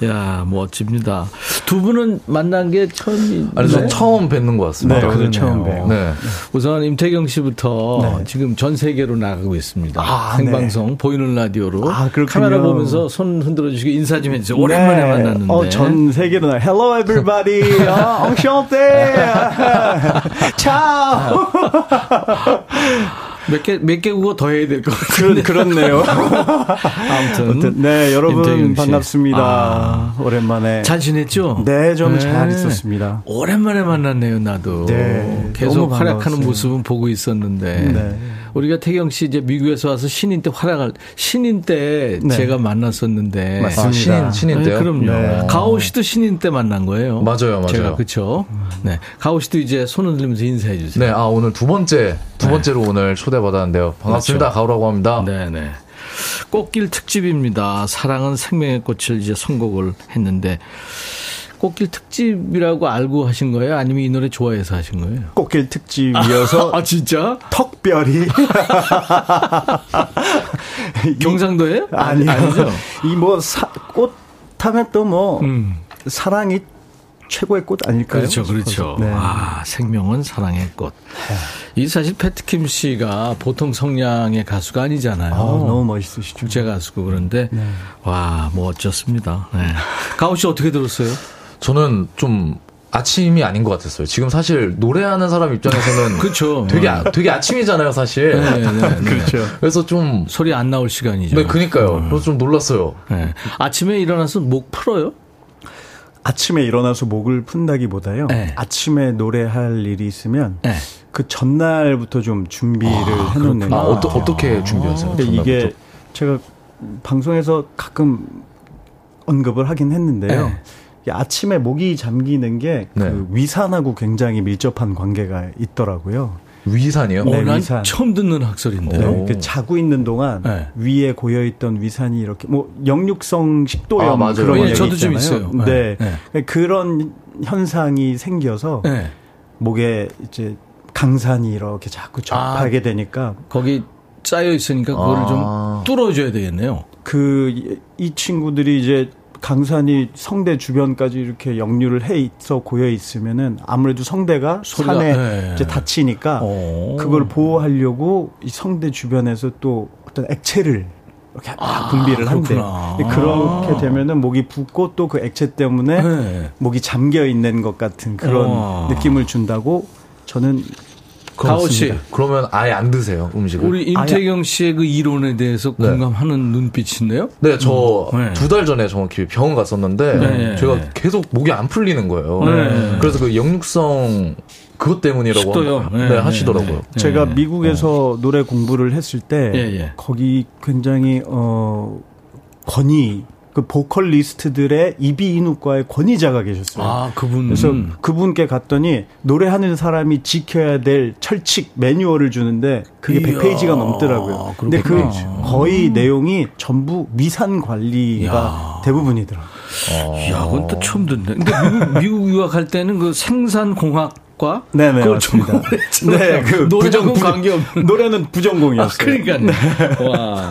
야 멋집니다. 두 분은 만난 게 처음이. 아니, 저 처음 뵙는 것 같습니다. 네, 오늘 처음 봬요. 네. 우선 임태경 씨부터 네. 지금 전 세계로 나가고 있습니다. 아, 생방송 보이는 라디오로 아. 카메라 보면서 손 흔들어 주시고 인사 좀 해주세요. 오랜만에 네. 만났는데. 어, 전 세계로 나. Hello everybody. 어, 엉쇼때. 차오. 몇 개, 몇 개 국어 더 해야 될 것 같은데. 그렇, 그렇네요. 아무튼. 아무튼, 네, 여러분. 반갑습니다. 아. 오랜만에. 잘 지냈죠? 네, 좀잘 네. 있었습니다. 오랜만에 만났네요, 나도. 네, 계속 활약하는. 모습은 보고 있었는데. 네. 우리가 태경 씨 이제 미국에서 와서 신인 때 활약할, 신인 때 네. 제가 만났었는데. 맞습니다. 아, 신인, 신인 네, 때요? 그럼요. 네. 가오 씨도 신인 때 만난 거예요. 맞아요, 맞아요. 제가 그쵸. 네. 가오 씨도 이제 손 흔들면서 인사해 주세요. 네, 아, 오늘 두 번째, 두 번째로 오늘 초대받았는데요. 반갑습니다. 그렇죠. 가오라고 합니다. 네 네. 꽃길 특집입니다. 사랑은 생명의 꽃을 이제 선곡을 했는데 꽃길 특집이라고 알고 하신 거예요? 아니면 이 노래 좋아해서 하신 거예요? 꽃길 특집이어서 아 진짜? 턱별이 경상도예요? 아니 아니죠. 이뭐 꽃 하면 또 뭐 음. 사랑이 최고의 꽃 아닐까요? 그렇죠, 그렇죠. 네. 아, 생명은 사랑의 꽃. 이 사실 패트킴 씨가 보통 성량의 가수가 아니잖아요. 아, 너무 멋있으시죠. 국제 가수고 그런데 네. 와, 뭐 어쩌습니다. 네. 가오 씨 어떻게 들었어요? 저는 좀 아침이 아닌 것 같았어요. 지금 사실 노래하는 사람 입장에서는 그렇죠. 되게 아, 되게 아침이잖아요, 사실. 네, 네, 네. 그렇죠. 그래서 좀 소리 안 나올 시간이죠. 네, 그니까요. 그래서 좀 놀랐어요. 네. 아침에 일어나서 목 풀어요? 아침에 일어나서 목을 푼다기보다요. 네. 아침에 노래할 일이 있으면 네. 그 전날부터 좀 준비를 해놓는 아, 거. 어떠, 어떻게 준비하세요? 근데 이게 전날부터? 제가 방송에서 가끔 언급을 하긴 했는데요. 네. 아침에 목이 잠기는 게그 네. 위산하고 굉장히 밀접한 관계가 있더라고요. 위산이요? 네, 어, 난 위산. 처음 듣는 학설인데요. 네, 오. 그 자고 있는 동안 네. 위에 고여 있던 위산이 이렇게 뭐 역류성 식도염 아. 그런 예, 저도 좀. 있어요. 네. 네. 그런 현상이 생겨서 네. 목에 이제 강산이 이렇게 자꾸 접하게 되니까 거기 쌓여 있으니까 그거를 아. 좀 뚫어줘야 되겠네요. 그 이 친구들이 이제 강산이 성대 주변까지 이렇게 역류를 해 있어 고여 있으면은 아무래도 성대가 소리가- 산에 네. 이제 다치니까 오. 그걸 보호하려고 이 성대 주변에서 또 어떤 액체를 이렇게 막 분비를. 아, 그렇구나. 근데 그렇게 되면은 목이 붓고 또 그 액체 때문에 네. 목이 잠겨 있는 것 같은 그런 와. 느낌을 준다고 저는 가오 씨. 그러면 아예 안 드세요, 음식을? 우리 임태경 씨의 그 이론에 대해서 네. 공감하는 눈빛인데요? 네, 저 네. 두달 전에 정확히 병원 갔었는데 네. 제가 네. 계속 목이 안 풀리는 거예요. 네. 그래서 그 역류성 그것 때문이라고 식도요. 네, 네, 네, 하시더라고요. 네. 제가 미국에서 노래 공부를 했을 때 예, 예. 거기 굉장히 어 권위 그 보컬리스트들의 이비인후과의 권위자가 계셨어요. 아, 그분. 그래서 그분께 갔더니 노래하는 사람이 지켜야 될 철칙 매뉴얼을 주는데 그게 이야, 100페이지가 넘더라고요. 근데 그 그렇구나. 거의 내용이 전부 위산 관리가 대부분이더라고요. 야, 그건 또 처음 듣네. 근데 미국, 미국 유학할 때는 그 생산공학과 네네 맞습니다. 네, 그 노래하고 부정- 관계 없는. 노래는 부전공이었어요. 아, 그러니까요. 와.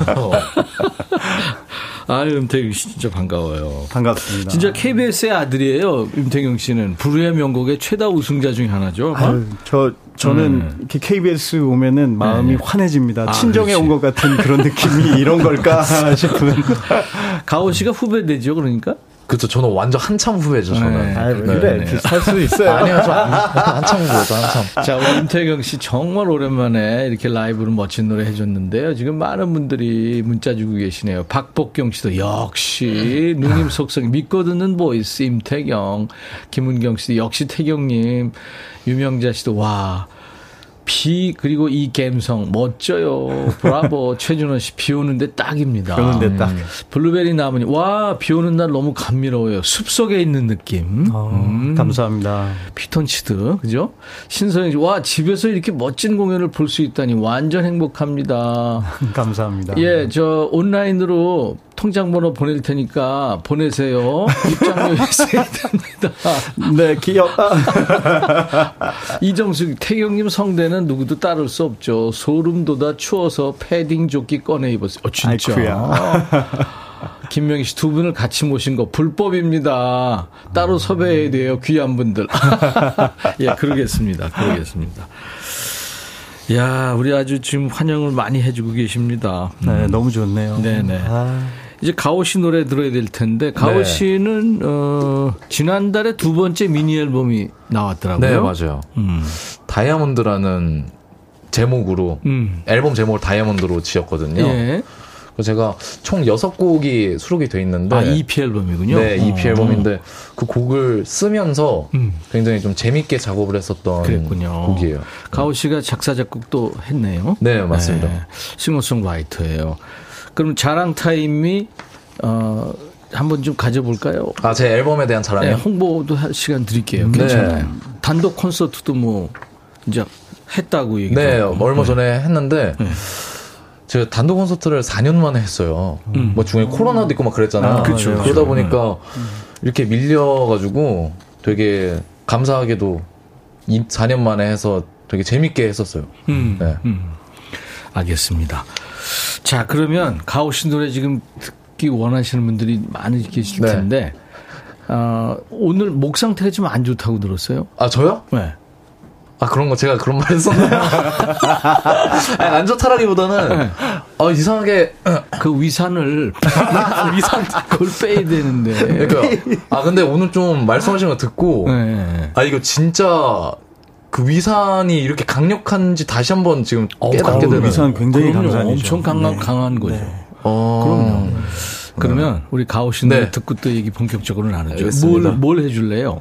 아유, 임태경 씨 진짜 반가워요. 반갑습니다. 진짜 KBS의 아들이에요. 임태경 씨는 불후의 명곡의 최다 우승자 중에 하나죠. 아유, 저 저는 음. 이렇게 KBS 오면은 마음이 네. 환해집니다. 아, 친정에. 온 것 같은 그런 느낌이 이런 걸까 싶은. 가호 씨가 후배되죠, 그러니까? 그렇죠. 저는 완전 한참 후배죠. 저는. 네. 아유, 왜 네, 그래? 네. 비슷할 수 있어요. 아니요, 저 한- 한참 후배죠. 한참. 자, 임태경 씨 정말 오랜만에 이렇게 라이브로 멋진 노래 해줬는데요. 지금 많은 분들이 문자 주고 계시네요. 박복경 씨도 역시 누님 속성 믿고 듣는 보이스 임태경. 김은경 씨도 역시 태경님. 유명자 씨도 와. 비 그리고 이 감성 멋져요. 브라보 최준호 씨비 오는데 딱입니다. 그런데 딱. 블루베리 나무님 와비 오는 날 너무 감미로워요. 숲 속에 있는 느낌. 어, 음. 감사합니다. 피톤치드, 그죠? 신서영 씨, 와, 집에서 이렇게 멋진 공연을 볼 수 있다니 완전 행복합니다. 감사합니다. 예, 저 온라인으로 통장 번호 보낼 테니까 보내세요. 입장료 있어야 됩니다. 네, 기억. 이정숙, 태경님 성대는 누구도 따를 수 없죠. 소름 돋아 추워서 패딩 조끼 꺼내 입었어요. 어, 진짜. 아이쿠야. 김명희 씨 두 분을 같이 모신 거 불법입니다. 따로 섭외해야 돼요. 귀한 분들. 예, 그러겠습니다. 그러겠습니다. 야, 우리 아주 지금 환영을 많이 해주고 계십니다. 네, 너무 좋네요. 네네. 아, 이제 가오 씨 노래 들어야 될 텐데 가오 네. 씨는 어 지난달에 두 번째 미니 앨범이 나왔더라고요. 네, 맞아요. 음. 다이아몬드라는 제목으로 음. 앨범 제목을 다이아몬드로 지었거든요. 예. 제가 총 6곡이 수록이 돼 있는데 아, EP 앨범이군요. 네, EP 어. 앨범인데 그 곡을 쓰면서 음. 굉장히 좀 재밌게 작업을 했었던 그랬군요. 곡이에요. 가오 씨가 작사 작곡도 했네요. 네, 맞습니다. 싱어송라이터예요. 그럼 자랑 타임이 어 한번 좀 가져볼까요? 아, 제 앨범에 대한 네, 자랑이요? 홍보도 할 시간 드릴게요. 네. 괜찮아요. 단독 콘서트도 뭐 이제 했다고 얘기. 네, 얼마 전에 했는데 네. 제가 단독 콘서트를 4년 만에 했어요. 음. 뭐 중에 코로나도 있고 막 그랬잖아요. 아, 그쵸, 그러다 그쵸. 보니까 이렇게 밀려가지고 되게 감사하게도 4년 만에 해서 되게 재밌게 했었어요. 음, 네. 음. 알겠습니다. 자, 그러면 가오 씨 노래 지금 듣기 원하시는 분들이 많이 계실 네. 텐데, 어, 오늘 목 상태가 좀 안 좋다고 들었어요. 아, 저요? 네. 아, 그런 거 제가 그런 말 했었나요? 아니, 안 좋다라기보다는, 어, 이상하게, 그 위산을 위산 그걸 빼야 되는데. 그러니까, 아, 근데 오늘 좀 말씀하시는 거 듣고, 네. 아, 이거 진짜, 그 위산이 이렇게 강력한지 다시 한번 지금 깨닫게 어우, 되는. 위산 굉장히. 강산이죠. 엄청 강한 네. 강한 거죠. 어. 그럼요. 그러면 우리 가오 씨는 네. 듣고 또 얘기 본격적으로 나누죠. 뭘, 뭘 해줄래요?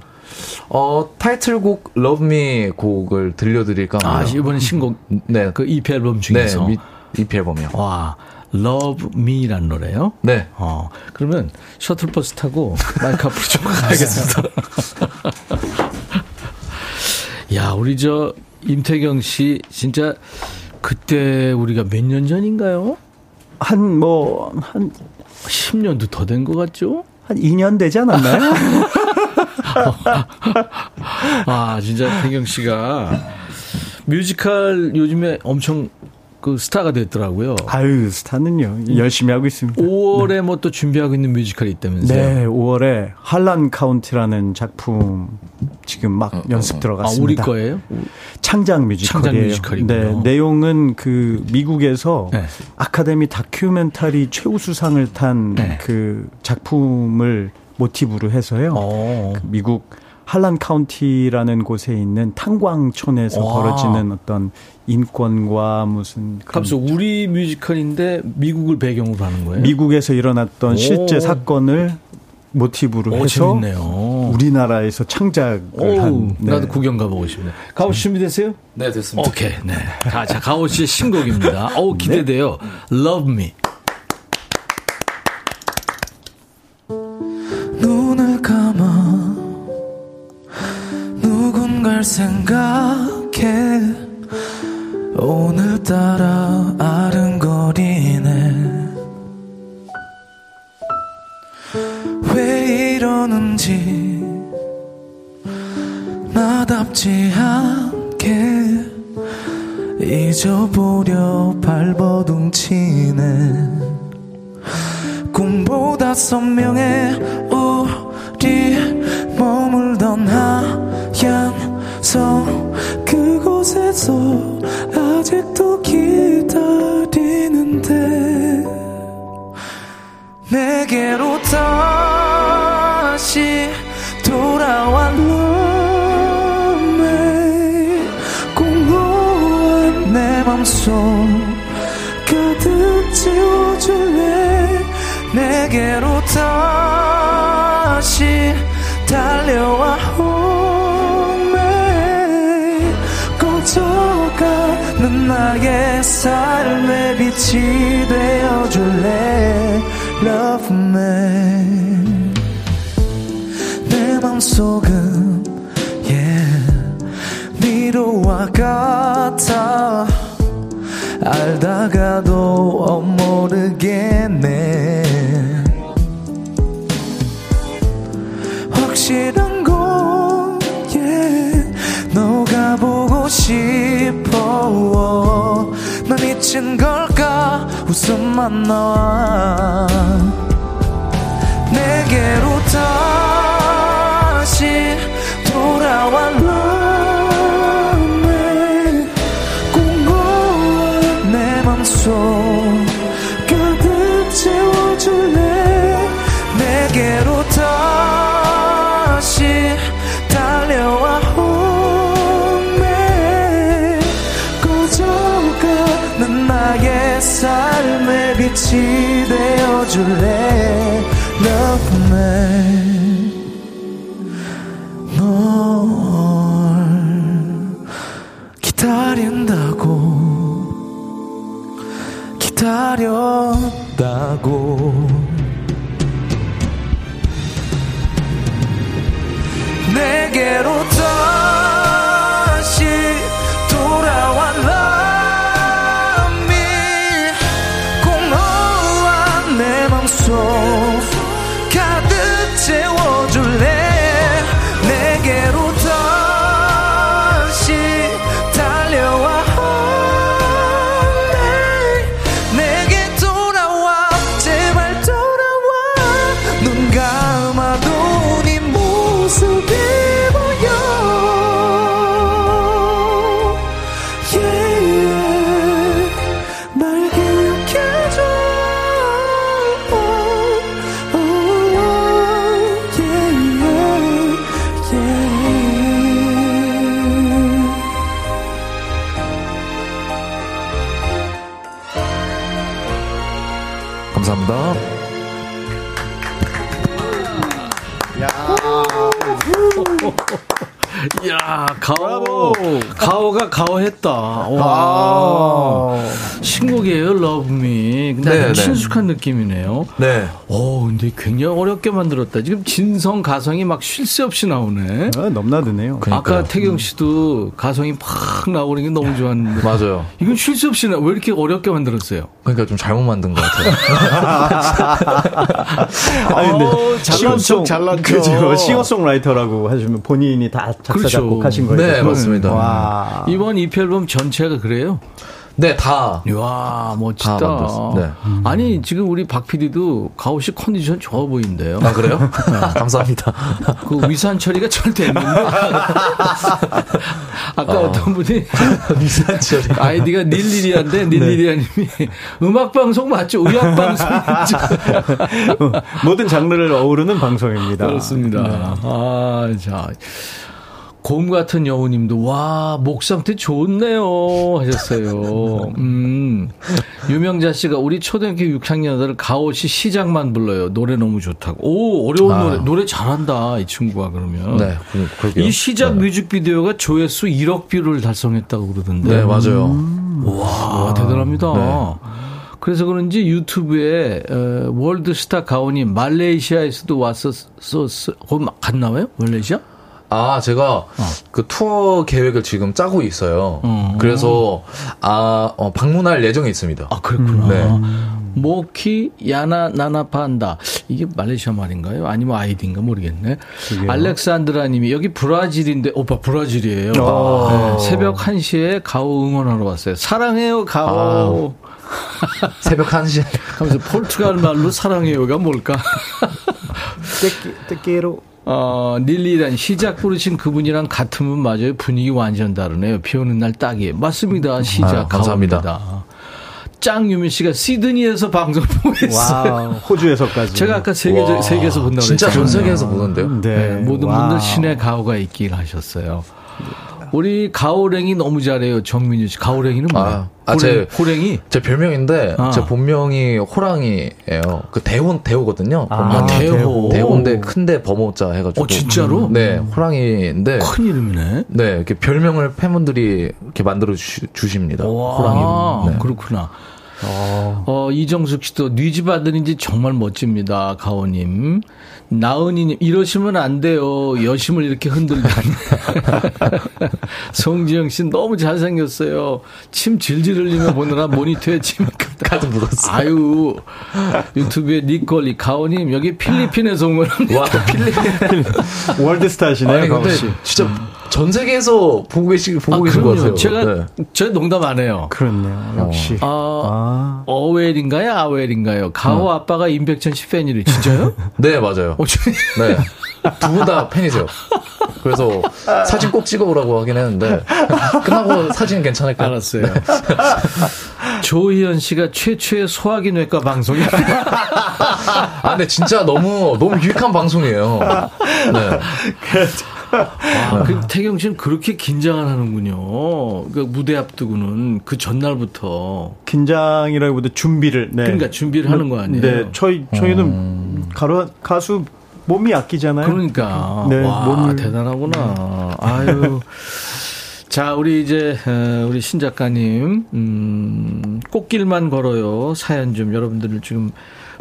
어, 타이틀곡 Love Me 곡을 들려드릴까 아, 합니다. 이번에 신곡 네. 그 EP 앨범 네, 중에서 미, EP 앨범이요. 와 Love Me란 노래요. 네. 어 그러면 셔틀버스 타고 마이크 앞으로 좀 가겠습니다. 야 우리 저 임태경 씨 진짜 그때 우리가 몇 년 전인가요? 한, 뭐, 한, 10년도 더 된 것 같죠? 한 2년 되지 않았나요? 아, 진짜 태경 씨가 뮤지컬 요즘에 엄청 그 스타가 됐더라고요. 아유, 스타는요. 열심히 하고 있습니다. 5월에 뭐또 준비하고 있는 뮤지컬이 있다면서요? 네, 5월에 할란 카운티라는 작품 지금 막 연습 아, 들어갔습니다. 우리 거예요? 창작 뮤지컬이에요. 창작. 네, 내용은 그 미국에서 네. 아카데미 다큐멘터리 최우수상을 탄 네. 그 작품을 모티브로 해서요. 어. 그 미국 할란 카운티라는 곳에 있는 탄광촌에서 와. 벌어지는 어떤 인권과 무슨 값서 우리 뮤지컬인데 미국을 배경으로 하는 거예요? 미국에서 일어났던 오. 실제 사건을 모티브로 오, 해서 재밌네요. 우리나라에서 창작을 오, 한 네. 나도 구경 가보고 싶네. 가오 씨 준비됐어요? 네, 됐습니다. 오케이, 네. 자, 자, 가오 씨의 신곡입니다. 어우, 기대돼요. Love Me. 눈을 감아 누군가를 생각해 오늘따라 아른거리네. 왜 이러는지 나답지 않게 잊어보려 발버둥치네. 꿈보다 선명해 우리 머물던 하얀 성. 그 곳에서 아직도 기다리는데 내게로 다시 돌아와 넌내 공허한 내 맘속 가득 채워줄래? 내게로 다시 달려와 꺼져가는 나의 삶의 빛이 되어줄래? Love me. 내 맘속은 yeah 미로와 같아. 알다가도 어, 모르겠네. 확실한 건 yeah, 너가 보고 싶어 난 미친 걸까? 웃음만 나와. 내게로 다시 돌아와. 넌 빛이 되어줄래? Me 널 기다린다고 기다렸다고 가호였다. 와. 아. 신곡이에요, Love Me. 근데 네, 네. 친숙한 느낌이네요. 네. 오, 근데 굉장히 어렵게 만들었다. 지금 진성 가성이 막 쉴 새 없이 나오네. 아, 넘나드네요. 아까 태경 씨도 가성이 팍 나오는 게 너무 좋았는데. 맞아요. 이건 쉴 새 없이 나, 왜 이렇게 어렵게 만들었어요? 그러니까 좀 잘못 만든 것 같아요. 아니, 근데 어, 잘난 척, 잘난 척. 그죠. 싱어송라이터라고 하시면 본인이 다 작사 그렇죠. 작곡하신 거예요. 네, 맞습니다. 와. 이번 EP 앨범 전체가 그래요? 네, 다. 이야, 멋지다. 다. 네. 아니, 지금 우리 박 PD도 가오 씨 컨디션 좋아 보인대요. 아, 그래요? 감사합니다. 그 위산 처리가 잘 됐는데. 아까 어. 떤 분이 위산 처리. 아이디가 닐리리안데 닐리리아님이 음악 방송 맞죠? 의학 방송 맞죠? 모든 장르를 어우르는 방송입니다. 그렇습니다. 아, 자. 곰 같은 여우님도 와 목 상태 좋네요 하셨어요. 음 유명자 씨가 우리 초등학교 6학년 아들 가호 씨 시작만 불러요. 노래 너무 좋다고. 오 어려운 아. 노래 노래 잘한다 이 친구가 그러면. 네, 그. 이 시작 네. 뮤직비디오가 조회수 1억 뷰를 달성했다고 그러던데. 네, 맞아요. 와 대단합니다. 네. 그래서 그런지 유튜브에 어, 월드스타 가호님이 말레이시아에서도 막 갔나봐요? 말레이시아? 아, 제가 그 투어 계획을 지금 짜고 있어요. 어. 그래서 아, 어, 방문할 예정이 있습니다. 아 그렇구나. 네. 모키 야나 나나판다 이게 말레이시아 말인가요? 아니면 아이디인가 모르겠네. 알렉산드라님이 여기 브라질인데 오빠 브라질이에요. 어. 네, 새벽 1시에 가오 응원하러 왔어요. 사랑해요 가오. 새벽 1시. 하면서 포르투갈 말로 사랑해요가 뭘까? 뜻기로 어, 닐리란 시작 부르신 그분이랑 같으면 맞아요. 분위기 완전 다르네요. 비 오는 날 딱이에요. 맞습니다. 시작 아, 감사합니다. 짱유민 씨가 시드니에서 방송 보고 있어요. 와, 호주에서까지. 제가 아까 세계, 와, 세계에서 본다고 진짜 그랬잖아요. 전 세계에서 보는데요. 네. 네, 모든 Wow. 분들 신의 가호가 있길 하셨어요. 우리 가호랭이 너무 잘해요. 정민유 씨. 가호랭이는 뭐야? 아, 아, 제- 호랭이? 제 별명인데 아. 제 본명이 호랑이예요. 그 대호 대호거든요. 아. 대호. 대호인데 큰데 범호자 해가지고. 어, 진짜로? 네, 호랑이인데. 큰 이름이네. 네, 이렇게 별명을 팬분들이 이렇게 만들어 주, 주십니다. 와, 호랑이. 네. 그렇구나. 어, 이정숙 씨도 뉘집 아들인지 정말 멋집니다. 가오님. 나은이님, 이러시면 안 돼요. 여심을 이렇게 흔들다니. 송지영 씨 너무 잘생겼어요. 침 질질 흘리며 보느라 모니터에 침 가득 묻었어. 아유, 유튜브에 니콜리, 가오님, 여기 필리핀에서 온 거랍니다. 와, 필리. 월드스타시네요. 가오 씨. 진짜 전 세계에서 보고 계시 보고 아, 계신 것. 같아요. 제가, 네. 저 농담 안 해요. 그렇네요. 역시. 아, 아. 어웰인가요? 아웰인가요? 가오 아빠가 임백천 씨 팬이래. 진짜요? 네, 맞아요. 어, 저- 네. 두 분 다 팬이세요. 그래서 사진 꼭 찍어오라고 하긴 했는데 끝나고 사진 괜찮을까요? 알았어요. 조희연 씨가 최초의 소화기 뇌과 방송이 아, 근데 진짜 너무 너무 유익한 방송이에요. 네. 아, 그 태경 씨는 그렇게 긴장을 하는군요. 그 무대 앞두고는 그 전날부터 긴장이라기보다 준비를. 네. 그러니까 준비를 하는 거 아니에요? 네. 저희, 저희는 가로, 가수 몸이 아끼잖아요. 그러니까 네, 와 몸을- 대단하구나. 아유. 자, 우리 이제 어, 우리 신 작가님 음, 꽃길만 걸어요. 사연 좀 여러분들을 지금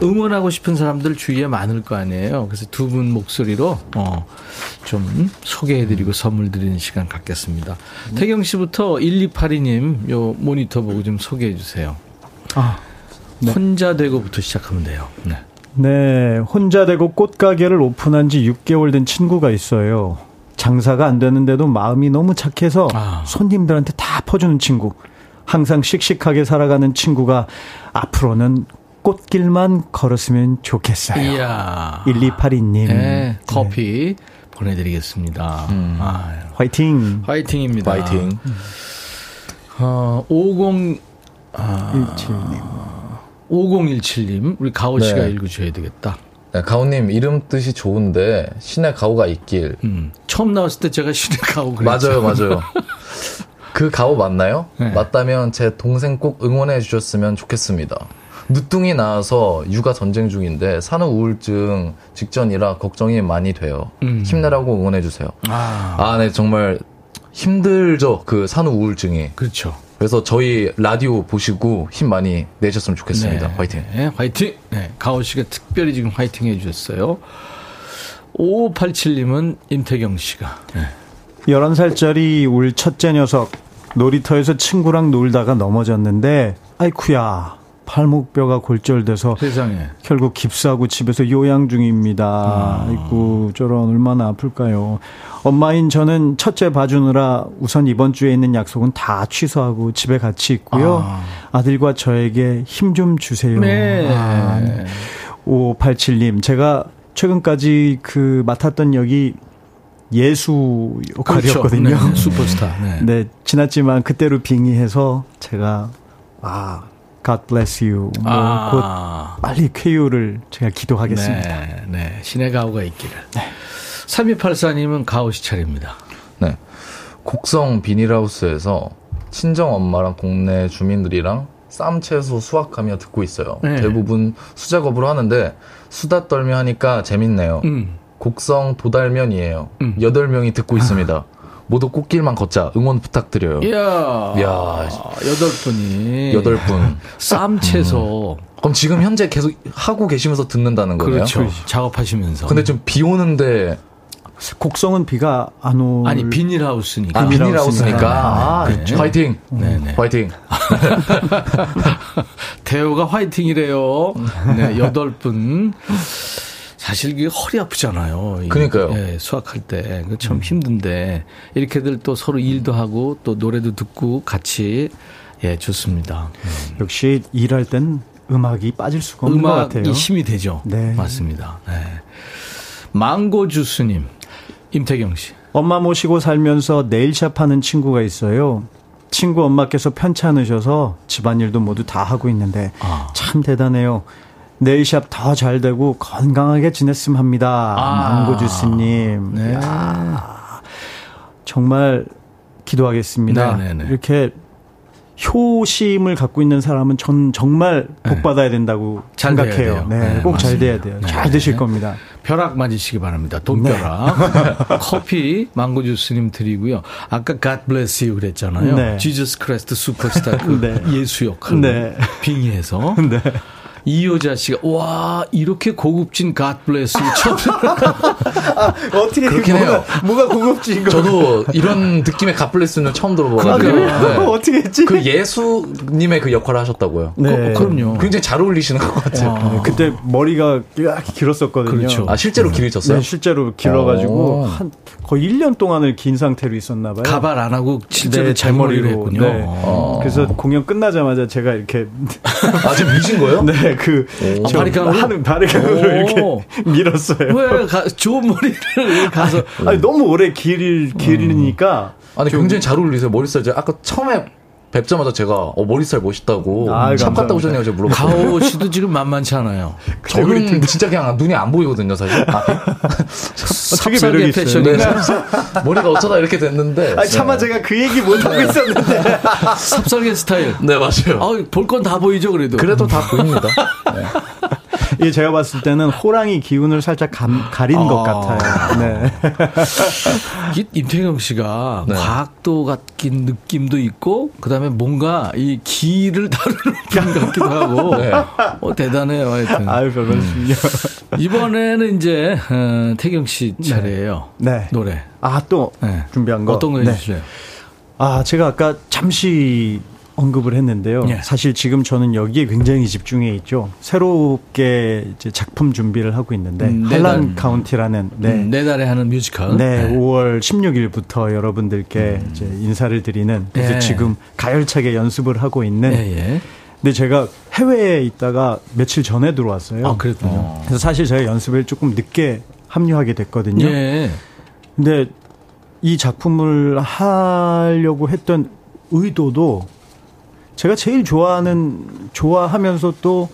응원하고 싶은 사람들 주위에 많을 거 아니에요. 그래서 두 분 목소리로 어, 좀 소개해드리고 선물 드리는 시간 갖겠습니다. 태경 씨부터 1282님 요 모니터 보고 좀 소개해 주세요. 아, 혼자 되고부터 시작하면 돼요. 네. 네, 혼자 되고 꽃가게를 오픈한 지 6개월 된 친구가 있어요. 장사가 안 되는데도 마음이 너무 착해서 아. 손님들한테 다 퍼주는 친구. 항상 씩씩하게 살아가는 친구가 앞으로는 꽃길만 걸었으면 좋겠어요. 이야. 1282님. 네, 커피 보내드리겠습니다. 아, 화이팅. 화이팅입니다. 파이팅. 어, 50, 아, 17님. 5017님, 우리 가오 씨가 네. 읽어줘야 되겠다. 네, 가오님 이름 뜻이 좋은데 신의 가오가 있길. 음, 처음 나왔을 때 제가 신의 가오 그랬죠. 맞아요, 맞아요. 그 가오 맞나요? 네. 맞다면 제 동생 꼭 응원해 주셨으면 좋겠습니다. 늦둥이 나와서 육아 전쟁 중인데 산후 우울증 직전이라 걱정이 많이 돼요. 음. 힘내라고 응원해 주세요. 아, 아, 네, 정말 힘들죠. 그 산후 우울증이. 그렇죠. 그래서 저희 라디오 보시고 힘 많이 내셨으면 좋겠습니다. 화이팅. 네, 화이팅. 네, 가오 씨가 특별히 지금 화이팅 해 주셨어요. 5587님은 임태경 씨가. 네. 11살짜리 울 첫째 녀석 놀이터에서 친구랑 놀다가 넘어졌는데 아이쿠야 팔목뼈가 골절돼서 세상에. 결국 깁스하고 집에서 요양 중입니다. 아이고 저런 얼마나 아플까요. 엄마인 저는 첫째 봐주느라 우선 이번 주에 있는 약속은 다 취소하고 집에 같이 있고요. 아. 들과 저에게 힘 좀 주세요. 네. 아, 5587님 제가 최근까지 그 맡았던 역이 예수 역할이었거든요. 그렇죠. 네, 슈퍼스타. 네. 네, 지났지만 그때로 빙의해서 제가 아, God bless you. 뭐곧 아, 빨리 쾌유를 제가 기도하겠습니다. 네, 네. 신의 가오가 있기를. 3284님은 가오 씨 차례입니다. 네. 곡성 비닐하우스에서 친정 엄마랑 국내 주민들이랑 쌈 채소 수확하며 듣고 있어요. 네. 대부분 수작업으로 하는데 수다 떨며 하니까 재밌네요. 음. 곡성 도달면이에요. 음. 여덟 명이 듣고 있습니다. 모두 꽃길만 걷자 응원 부탁드려요. 이야. 이야. 여덟 분이. 여덟 분. 쌈 채소. 그럼 지금 현재 계속 하고 계시면서 듣는다는 거네요. 그렇죠. 작업하시면서. 근데 좀 비 오는데 곡성은 비가 안 오. 아니, 비닐하우스니까. 아, 비닐하우스니까. 비닐하우스니까 아, 네. 화이팅. 네, 네. 화이팅. 대호가 화이팅이래요. 네, 여덟 분. 사실 이게 허리 아프잖아요. 그러니까요. 예, 수학할 때. 그참 힘든데, 이렇게들 또 서로 일도 하고, 또 노래도 듣고 같이, 예, 좋습니다. 역시 일할 땐 음악이 빠질 수가 없는 것 같아요. 음악이 힘이 되죠. 네. 맞습니다. 네. 망고 주스님, 임태경 씨. 엄마 모시고 살면서 네일샵 하는 친구가 있어요. 친구 엄마께서 편찮으셔서 집안일도 모두 다 하고 있는데 아. 참 대단해요. 네일샵 더 잘 되고 건강하게 지냈으면 합니다. 아. 망고주스님. 네. 야, 정말 기도하겠습니다. 네, 네, 네. 이렇게 효심을 갖고 있는 사람은 전 정말 복 받아야 된다고 잘 돼야 생각해요. 네, 네, 꼭 잘. 돼야 돼요. 네. 잘 되실 겁니다. 벼락 맞으시기 바랍니다. 돈벼락. 커피 망고 주스님 드리고요. 아까 God bless you 그랬잖아요. 네. Jesus Christ 슈퍼스타 그 네. 예수 역할 네. 빙의해서 네. 이효자 씨가 와 이렇게 고급진 you 처음 어떻게 그렇긴 뭐가, 해요. 뭐가 고급진 거 저도 이런 느낌의 갓블레스는 처음 들어봐가지고. 그러니까요. 네. 어떻게 했지? 그 예수님의 그 역할을 하셨다고요. 네. 그, 럼요 굉장히 잘 어울리시는 것 같아요. 네, 그때 머리가 이렇게 길었었거든요. 그렇죠. 아, 실제로 길으셨어요? 네, 실제로 길어가지고 오. 한 거의 1년 동안을 긴 상태로 있었나 봐요. 가발 안 하고 실제로 네, 잘머리로. 했군요. 네. 어. 그래서 공연 끝나자마자 제가 이렇게 아, 지금 미신 거예요? 네, 그 아, 저 바리깡으로? 하는 바리깡으로 오. 이렇게 밀었어요. 왜 가, 좋은 머리를 가서 아니 너무 오래 길 길으니까 아니, 굉장히 잘 어울리세요. 머리살. 제가 아까 처음에 뵙자마자 제가 어, 머리살 멋있다고 아, 샵 갔다. 오셨냐고 제가 물어봤어요. 가오 씨도 지금 만만치 않아요. 저는 진짜 그냥 눈이 안 보이거든요, 사실. 아, 매력이 있어요. 패션이 네. 머리가 어쩌다 이렇게 됐는데. 아니 차마 제가 그 얘기 못 하고 있었는데 삽살개 스타일. 네, 맞아요. 아, 볼 건 다 보이죠, 그래도. 그래도 다 보입니다. 이 게 제가 봤을 때는 호랑이 기운을 살짝 감, 가린 것 아. 같아요. 네. 이- 임태경 씨가 네. 과학도 같긴 느낌도 있고, 그 다음에 뭔가 이 기를 다루는 분 같기도 하고, 네. 어, 대단해요, 하여튼. 아유 별 말씀이요. 이번에는 이제, 어, 태경 씨 차례예요 네. 노래. 아또 네. 준비한 거 어떤 거 네. 해주실래요? 아, 제가 아까 잠시 언급을 했는데요. 예. 사실 지금 저는 여기에 굉장히 집중해 있죠. 새롭게 이제 작품 준비를 하고 있는데 음, 할란 카운티라는 네. 음, 네 달에 하는 뮤지컬. 네, 5월 16일부터 여러분들께 이제 인사를 드리는 그래서 예. 지금 가열차게 연습을 하고 있는 예, 예. 근데 제가 해외에 있다가 며칠 전에 들어왔어요. 아, 그랬군요. 그래서 사실 제가 연습을 조금 늦게 합류하게 됐거든요. 예. 근데 이 작품을 하려고 했던 의도도 제가 제일 좋아하는 좋아하면서 또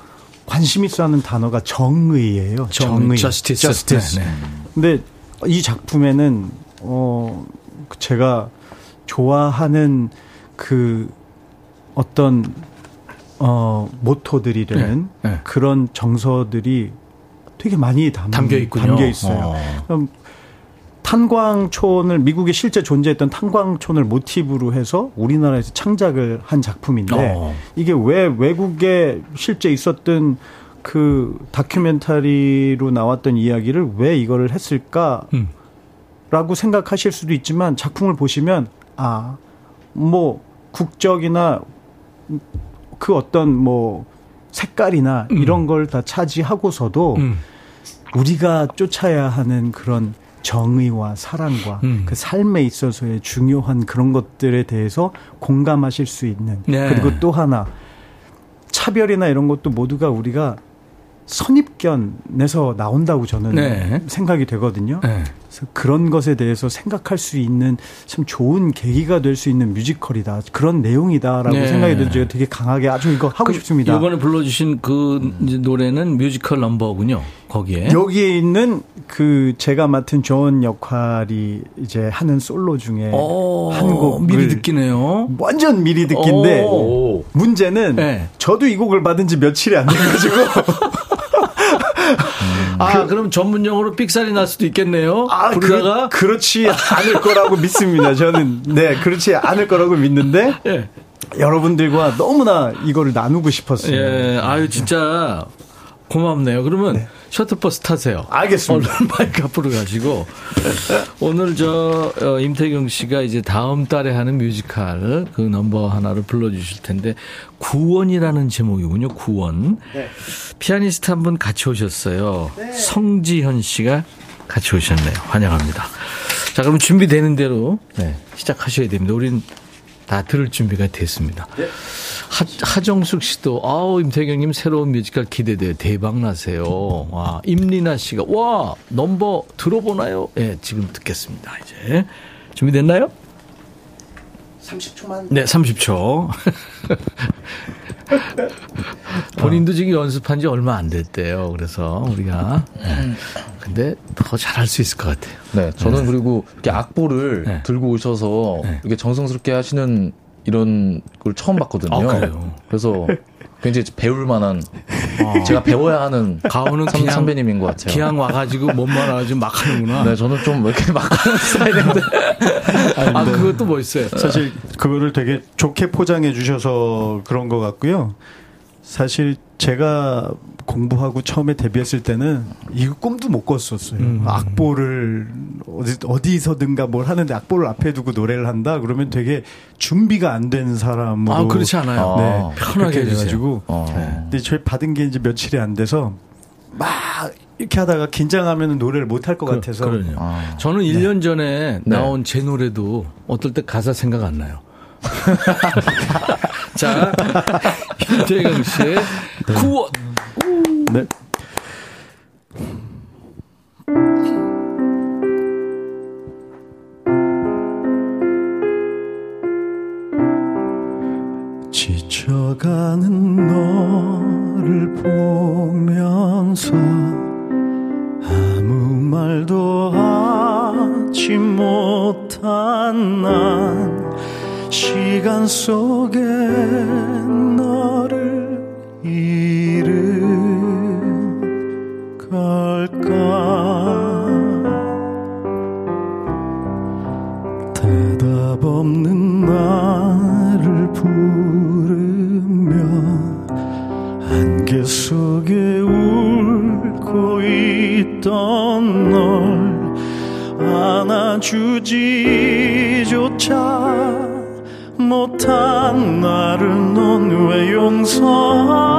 관심 있어 하는 단어가 정의예요. 정의. justice. justice. 네, 네. 근데 이 작품에는 어 제가 좋아하는 그 어떤 어 모토들이라는 네, 네. 그런 정서들이 되게 많이 담, 담겨 있군요. 담겨 있어요. 어. 그럼 탄광촌을 미국에 실제 존재했던 탄광촌을 모티브로 해서 우리나라에서 창작을 한 작품인데 어. 이게 왜 외국에 실제 있었던 그 다큐멘터리로 나왔던 이야기를 왜 이거를 했을까? 음. 라고 생각하실 수도 있지만 작품을 보시면 아, 뭐 국적이나 그 어떤 뭐 색깔이나 음. 이런 걸 다 차지하고서도 음. 우리가 쫓아야 하는 그런 정의와 사랑과 음. 그 삶에 있어서의 중요한 그런 것들에 대해서 공감하실 수 있는 네. 그리고 또 하나 차별이나 이런 것도 모두가 우리가 선입견에서 나온다고 저는 네. 생각이 되거든요. 네. 그래서 그런 것에 대해서 생각할 수 있는 참 좋은 계기가 될 수 있는 뮤지컬이다. 그런 내용이다라고 네. 생각이 제가 되게 강하게 아주 이거 하고 그 싶습니다. 이번에 불러주신 그 이제 노래는 뮤지컬 넘버군요. 거기에. 여기에 있는 그 제가 맡은 조언 역할이 이제 하는 솔로 중에 어, 한 곡을 미리 듣기네요. 완전 미리 듣기인데 오. 문제는 네. 저도 이 곡을 받은 지 며칠이 안 돼가지고 아, 그, 럼 전문 용어로 삑살이 날 수도 있겠네요. 아, 부르다가 그, 그렇지 않을 거라고 믿습니다. 저는 네 그렇지 않을 거라고 믿는데 예. 여러분들과 너무나 이거를 나누고 싶었어요. 예, 아유 진짜 고맙네요. 그러면 셔틀버스 타세요. 알겠습니다. 얼른 마이크 앞으로 가시고 오늘 저 어, 임태경 씨가 이제 다음 달에 하는 뮤지컬 그 넘버 하나를 불러주실 텐데 구원이라는 제목이군요. 구원. 피아니스트 한 분 같이 오셨어요. 성지현 씨가 같이 오셨네요. 환영합니다. 자, 그럼 준비되는 대로 네, 시작하셔야 됩니다. 우린 다 들을 준비가 됐습니다. 하, 하정숙 씨도 아우 임태경님 새로운 뮤지컬 기대돼요. 대박 나세요. 와 임리나 씨가 와 넘버 들어보나요? 예, 네, 지금 듣겠습니다. 이제 준비됐나요? 30초만. 네, 30초. 본인도 지금 연습한 지 얼마 안 됐대요. 그래서 우리가 네. 근데 더 잘할 수 있을 것 같아요. 네, 저는 그리고 이렇게 악보를 네. 들고 오셔서 네. 이렇게 정성스럽게 하시는 이런 걸 처음 봤거든요. 아? 그래서 굉장히 배울 만한 제가 배워야 하는 가오는 선, 선배님인 것 같아요. 기왕 와가지고 몸만 와가지고 막 하는구나. 네, 저는 좀 이렇게 막 하는 스타일인데. 아, 그것도 멋있어요. 사실 그거를 되게 좋게 포장해 주셔서 그런 것 같고요. 사실 제가 공부하고 처음에 데뷔했을 때는 이거 꿈도 못 꿨었어요. 음. 악보를 어디, 어디서든가 뭘 하는데 악보를 앞에 두고 노래를 한다? 그러면 되게 준비가 안 된 사람으로. 아, 그렇지 않아요. 네. 편하게 그렇게 해주세요. 돼가지고. 어. 근데 저희 받은 게 이제 며칠이 안 돼서 막 이렇게 하다가 긴장하면 노래를 못 할것 같아서. 그럼요. 아. 저는 1년 전에 네. 나온 제 노래도 어떨 때 가사 생각 안 나요. 자, 김태경 씨의 구원. 네. 지쳐가는 너를 보면서 아무 말도 하지 못한 난 시간 속에 너를 잃은 걸까? 대답 없는 나를 부르며 안개 속에 울고 있던 널 안아주지조차 왜용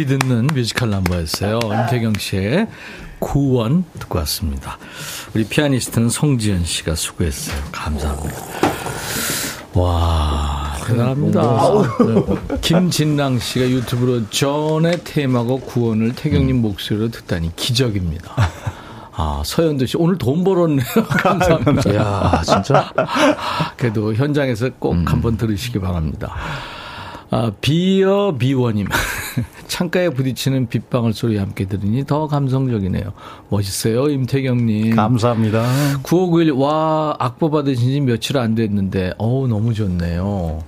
미리 듣는 뮤지컬 넘버였어요. 임태경 씨의 구원 듣고 왔습니다. 우리 피아니스트는 송지현 씨가 수고했어요. 감사합니다. 와, 대단합니다. 김진랑 씨가 유튜브로 전의 테마고 구원을 태경님 목소리로 듣다니 기적입니다. 아, 서현도 씨, 오늘 돈 벌었네요. 감사합니다. 야 진짜? 그래도 현장에서 꼭 한번 들으시기 바랍니다. 아, 비어 비원님. 창가에 부딪히는 빗방울 소리 함께 들으니 더 감성적이네요. 멋있어요, 임태경님. 감사합니다. 9591, 와, 악보 받으신 지 며칠 안 됐는데, 어우, 너무 좋네요.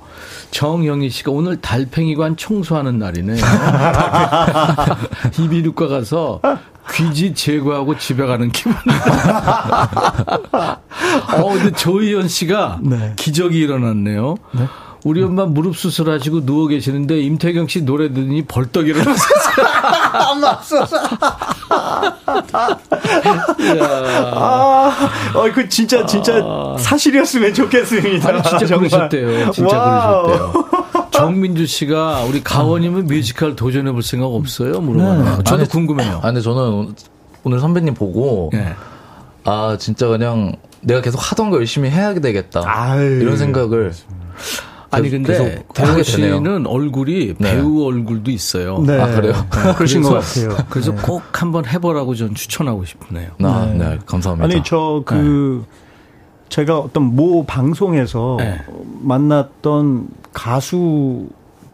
정영희 씨가 오늘 달팽이관 청소하는 날이네요. 이비인후과 가서 귀지 제거하고 집에 가는 기분. 어, 근데 조희연 씨가 네. 기적이 일어났네요. 우리 엄마 무릎 수술하시고 누워 계시는데 임태경 씨 노래 듣더니 벌떡 일어났어요. 아, 어, 그 진짜, 진짜 사실이었으면 좋겠습니다. 아니, 진짜 정말. 그러셨대요. 진짜 와우. 그러셨대요. 정민주 씨가 우리 가호님은 뮤지컬 도전해 볼 생각 없어요? 물어봐요. 저도 아니, 궁금해요. 아, 근데 저는 오늘 선배님 보고 예. 아 진짜 그냥 내가 계속 하던 거 열심히 해야 되겠다 아유. 이런 생각을 아니 근데 대호. 씨는 얼굴이 네. 배우 얼굴도 있어요. 네. 아, 그래요? 그러신 것 같아요. 그래서 꼭 한번 해보라고 전 추천하고 싶네요. 아, 네. 감사합니다. 아니, 저 그, 제가 어떤 모 방송에서 네. 만났던 가수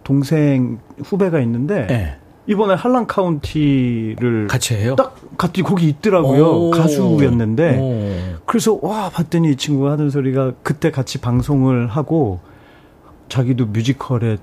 동생 후배가 있는데, 네. 이번에 한란 카운티를 같이 해요? 딱 같이 거기 있더라고요. 오. 가수였는데. 오. 그래서 와 봤더니 이 친구가 하는 소리가 그때 같이 방송을 하고 자기도 뮤지컬에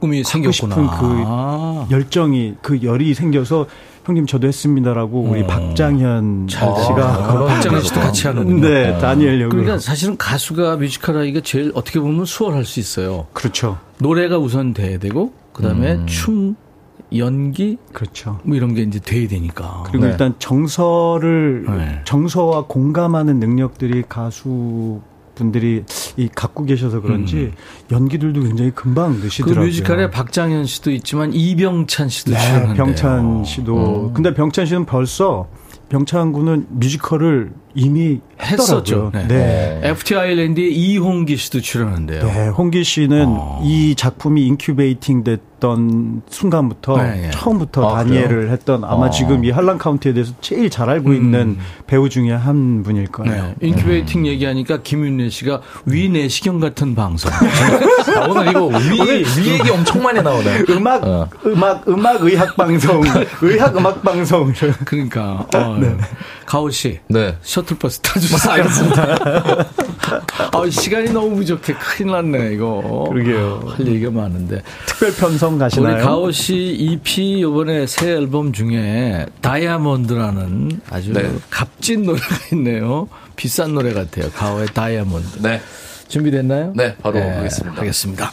꿈이 생겼구나. 싶은 그 아. 열정이 그 열이 생겨서 형님 저도 했습니다라고 우리 어. 박장현 잘 씨가 됐네요. 박장현 씨도 같이 하는군요. 네 다니엘 역으로 그러니까 사실은 가수가 뮤지컬 하기가 제일 어떻게 보면 수월할 수 있어요. 그렇죠 노래가 우선 돼야 되고 그다음에 음. 춤, 연기 그렇죠. 뭐 이런 게 이제 돼야 되니까. 그리고 네. 일단 정서를 네. 정서와 공감하는 능력들이 가수 분들이 이 갖고 계셔서 그런지 연기들도 굉장히 금방 그 느시더라고요. 뮤지컬에 박장현 씨도 있지만 이병찬 씨도 네, 출연한대요. 병찬 씨도. 근데 병찬 씨는 벌써 병찬 군은 뮤지컬을 이미 했었죠. 네. 네. FT Island에 이홍기 씨도 출연한대요. 네, 홍기 씨는 어. 이 작품이 incubating 됐던 순간부터 네, 네. 처음부터 아, 다니엘을 했던 아마 어. 지금 이 할란 카운티에 대해서 제일 잘 알고 있는 배우 중에 한 분일 거예요. 네. incubating 얘기하니까 김윤래 씨가 위 내시경 같은 방송. 아, 오늘 이거 위, 위 얘기 엄청 많이 나오네. 음악, 어. 음악, 음악 의학 방송, 의학 음악 방송. 그러니까. 어, 가호 씨. 네. 셔틀버스 타주세요. 알겠습니다. 아, 시간이 너무 부족해. 큰일 났네, 이거. 그러게요. 할 얘기가 많은데. 특별 편성 가시나요? 우리 가호 씨 EP 요번에 새 앨범 중에 다이아몬드라는 아주 네. 값진 노래가 있네요. 비싼 노래 같아요. 가오의 다이아몬드. 네. 준비됐나요? 네, 바로 하겠습니다. 하겠습니다.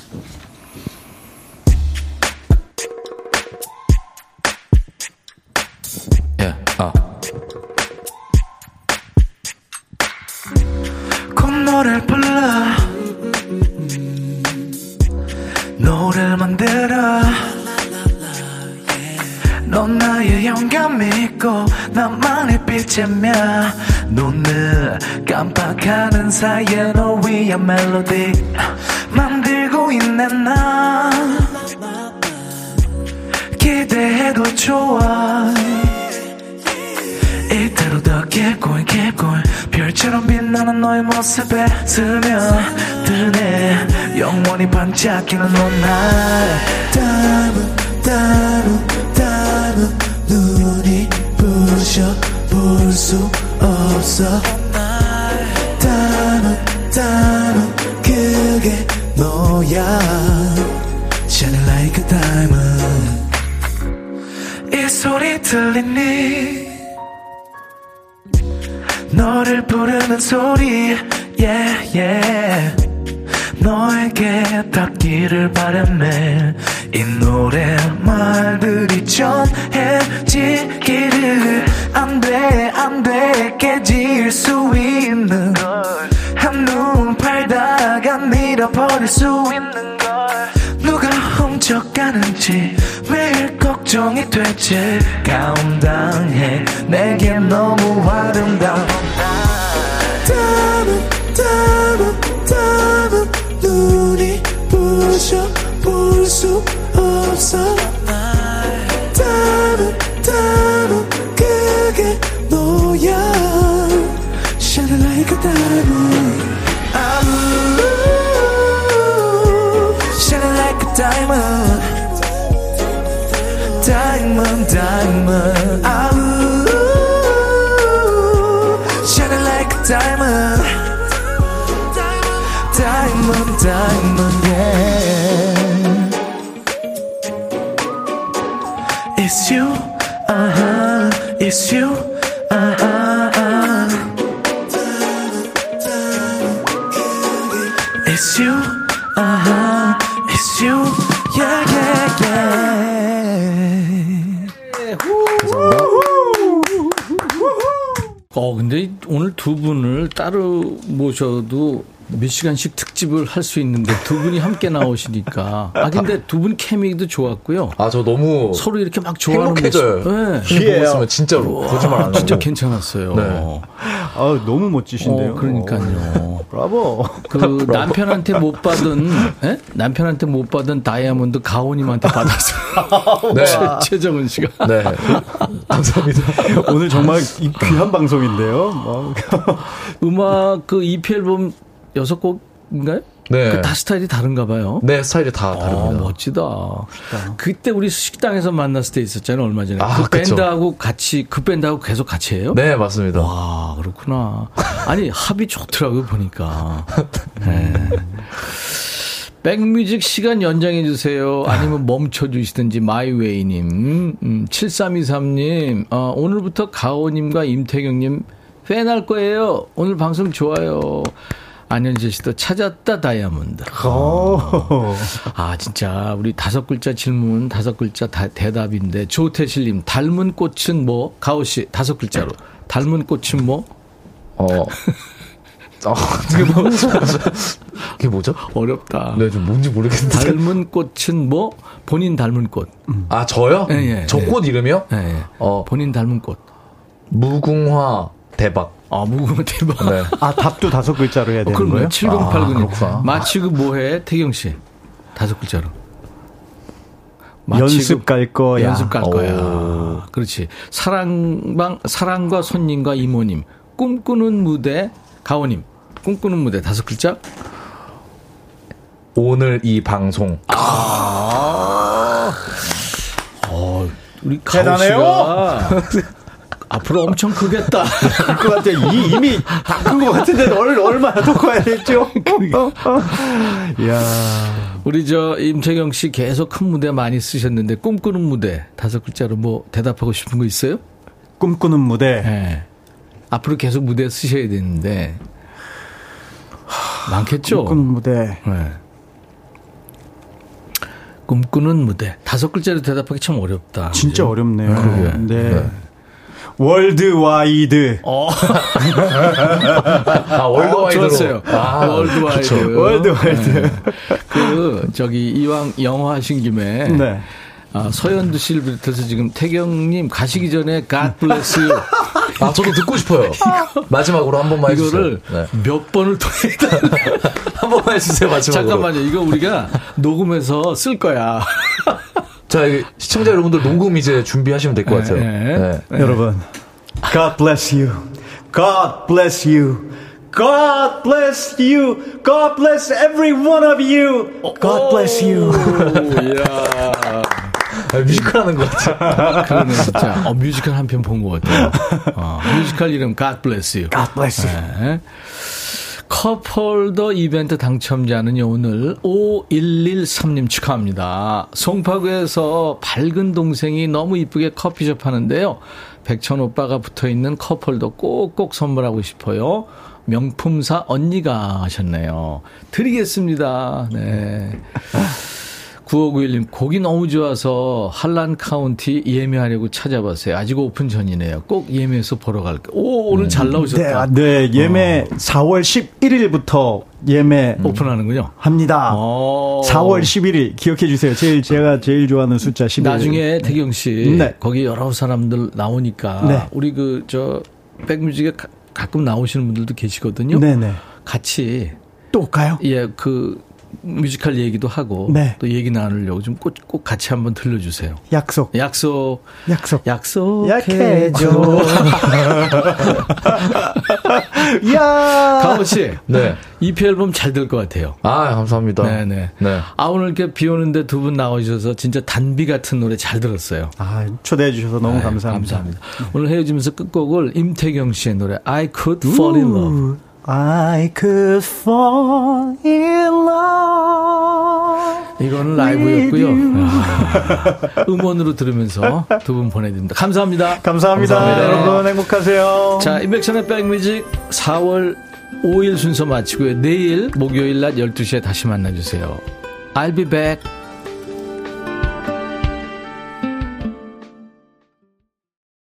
믿고 나만의 빛이며 눈을 깜빡하는 사이에 널 위한 멜로디 만들고 있네 나. 기대해도 좋아. 이대로 더 keep going keep going 별처럼 빛나는 너의 모습에 스며드네. 영원히 반짝이는 너날 따로 따로 따로 수 없어. 따로 따로 그게 너야. Shining like a diamond. 이 소리 들리니? 너를 부르는 소리 yeah yeah. 너에게 닿기를 바라매 이 노래 말들이 전해지기를 안돼 안돼 깨질 수 있는 걸. 한눈 팔다가 밀어버릴 수 있는 걸. 누가 훔쳐가는지 매일 걱정이 되지. 감당해 내게 너무 아름다운 담은 담은 담은 눈이 부셔 볼 수 없어 담은 담은 그게 너야 Shining like a diamond Shining like a diamond Diamond, diamond It's you, uh-huh It's you, uh-uh, uh. It's you, uh-huh It's you, yeah, yeah, yeah 어, 근데 오늘 두 분을 따로 모셔도 몇 시간씩 특집을 할 수 있는데 두 분이 함께 나오시니까. 아, 근데 두 분 케미도 좋았고요. 아, 저 너무 서로 이렇게 막 좋아하는 행복해져요. 모습. 네. 이 보고 있으면 진짜로 거짓말 안 하고. 진짜 괜찮았어요. 네. 아, 너무 멋지신데요. 어, 그러니까요. 브라보. 그 남편한테 못 받은 예? 남편한테 못 받은 다이아몬드 가오님한테 받았어요. 네. 최, 최정은 씨가. 네. 감사합니다. 오늘 정말 이 귀한 방송인데요. 뭐. 음악 그 EP 앨범 여섯 곡인가요? 네. 그 다 스타일이 다른가 봐요. 네, 스타일이 다 아, 다릅니다. 멋지다. 그때 우리 식당에서 만났을 때 있었잖아요, 얼마 전에. 아, 그 그쵸. 밴드하고 같이, 그 밴드하고 계속 같이 해요? 네, 맞습니다. 와, 그렇구나. 아니, 합이 좋더라고요, 보니까. 네. 백뮤직 시간 연장해 주세요. 아니면 멈춰 주시든지, 마이웨이 님. 음, 7323 님, 어, 오늘부터 가오 님과 임태경 님 팬 할 거예요. 오늘 방송 좋아요. 안현재 씨도 찾았다, 다이아몬드. 아, 진짜, 우리 다섯 글자 질문, 다섯 글자 다- 대답인데, 조태실님, 닮은 꽃은 뭐? 가오 씨, 다섯 글자로. 닮은 꽃은 뭐? 어. 아, 그게 뭐, 그게 뭐죠? 어렵다. 네, 좀 뭔지 모르겠는데. 닮은 꽃은 뭐? 본인 닮은 꽃. 아, 저요? 예, 예, 저 예. 꽃 이름이요? 예, 예. 어, 본인 닮은 꽃. 무궁화 대박. 아, 무궁화 대박. 네. 아, 답도 다섯 글자로 해야 어, 되는 그럼요. 거예요? 7089님. 아. 마치고 뭐해? 태경 씨. 다섯 글자로. 연습 갈 거야. 연습 갈 거야. 오. 그렇지. 사랑방, 사랑과 손님과 이모님. 꿈꾸는 무대, 가오님. 꿈꾸는 무대 다섯 글자? 오늘 이 방송. 어, 우리 대단해요. 가오 씨가 앞으로 엄청 크겠다. 그 같아. 이, 이미 다 큰 것 같은데 얼, 얼마나 더 커야 됐죠? 이야. 우리 저 임채경 씨 계속 큰 무대 많이 쓰셨는데 꿈꾸는 무대 다섯 글자로 뭐 대답하고 싶은 거 있어요? 꿈꾸는 무대. 네. 앞으로 계속 무대 쓰셔야 되는데 많겠죠. 꿈꾸는 무대. 네. 꿈꾸는 무대 다섯 글자로 대답하기 참 어렵다. 진짜 그죠? 어렵네요. 그러게. 네. worldwide. 어, 아, worldwide로. 좋았어요. 아, worldwide. 그쵸. worldwide. 네. 그 저기 이왕 영어 하신 김에 네. 아, 서현두 씨를 비롯해서 지금 태경님 가시기 전에 God bless you 아, 저도 듣고 싶어요. 마지막으로 한 번만 해주세요. 이거를 네. 몇 번을 통해다 한 번만 해주세요, 마지막으로. 잠깐만요. 이거 우리가 녹음해서 쓸 거야. 자, 이 시청자 여러분들 녹음 이제 준비하시면 될 것 같아요. 네. 네. 여러분, God bless you. God bless you. God bless you. God bless every one of you. God bless you. 아, 뮤지컬 하는 것 같아요. 그러네, 진짜. 어, 뮤지컬 한 편 본 것 같아요. 어, 뮤지컬 이름 God bless you. God bless you. 네. cup holder 이벤트 당첨자는요, 오늘 5113님 축하합니다. 송파구에서 밝은 동생이 너무 이쁘게 커피숍 하는데요. 백천 오빠가 붙어 있는 cup holder 꼭꼭 선물하고 싶어요. 명품사 언니가 하셨네요. 드리겠습니다. 네. 9591님, 곡이 너무 좋아서 할란 카운티 예매하려고 찾아봤어요. 아직 오픈 전이네요. 꼭 예매해서 보러 갈게요. 오, 오늘 잘 나오셨다. 네, 네, 예매 어. 4월 11일부터 예매 오픈하는군요. 합니다. 오. 4월 11일 기억해 주세요. 제일 제가 제일 좋아하는 숫자 11. 나중에 태경 씨 네. 거기 여러 사람들 나오니까 네. 우리 그 저 백뮤직에 가, 가끔 나오시는 분들도 계시거든요. 네네. 같이 또 가요? 예, 그 뮤지컬 얘기도 하고 네. 또 얘기 나누려고 좀 꼭 꼭 같이 한번 들려주세요. 약속. 약속. 약속. 약속해줘. 야. 가오 씨. 네. EP 앨범 잘 될 것 같아요. 아 감사합니다. 네네. 네. 아 오늘 이렇게 비 오는데 두 분 나오셔서 진짜 단비 같은 노래 잘 들었어요. 아 초대해 주셔서 너무 네, 감사합니다. 감사합니다. 오늘 헤어지면서 끝곡을 임태경 씨의 노래 I Could Fall in Love. I could fall in love. 이거는 라이브였고요. 아, 음원으로 들으면서 두 분 보내드립니다. 감사합니다. 감사합니다. 감사합니다. 여러분 행복하세요. 자, 인백션의 백뮤직 4월 5일 순서 마치고요. 내일 목요일 낮 12시에 다시 만나주세요. I'll be back.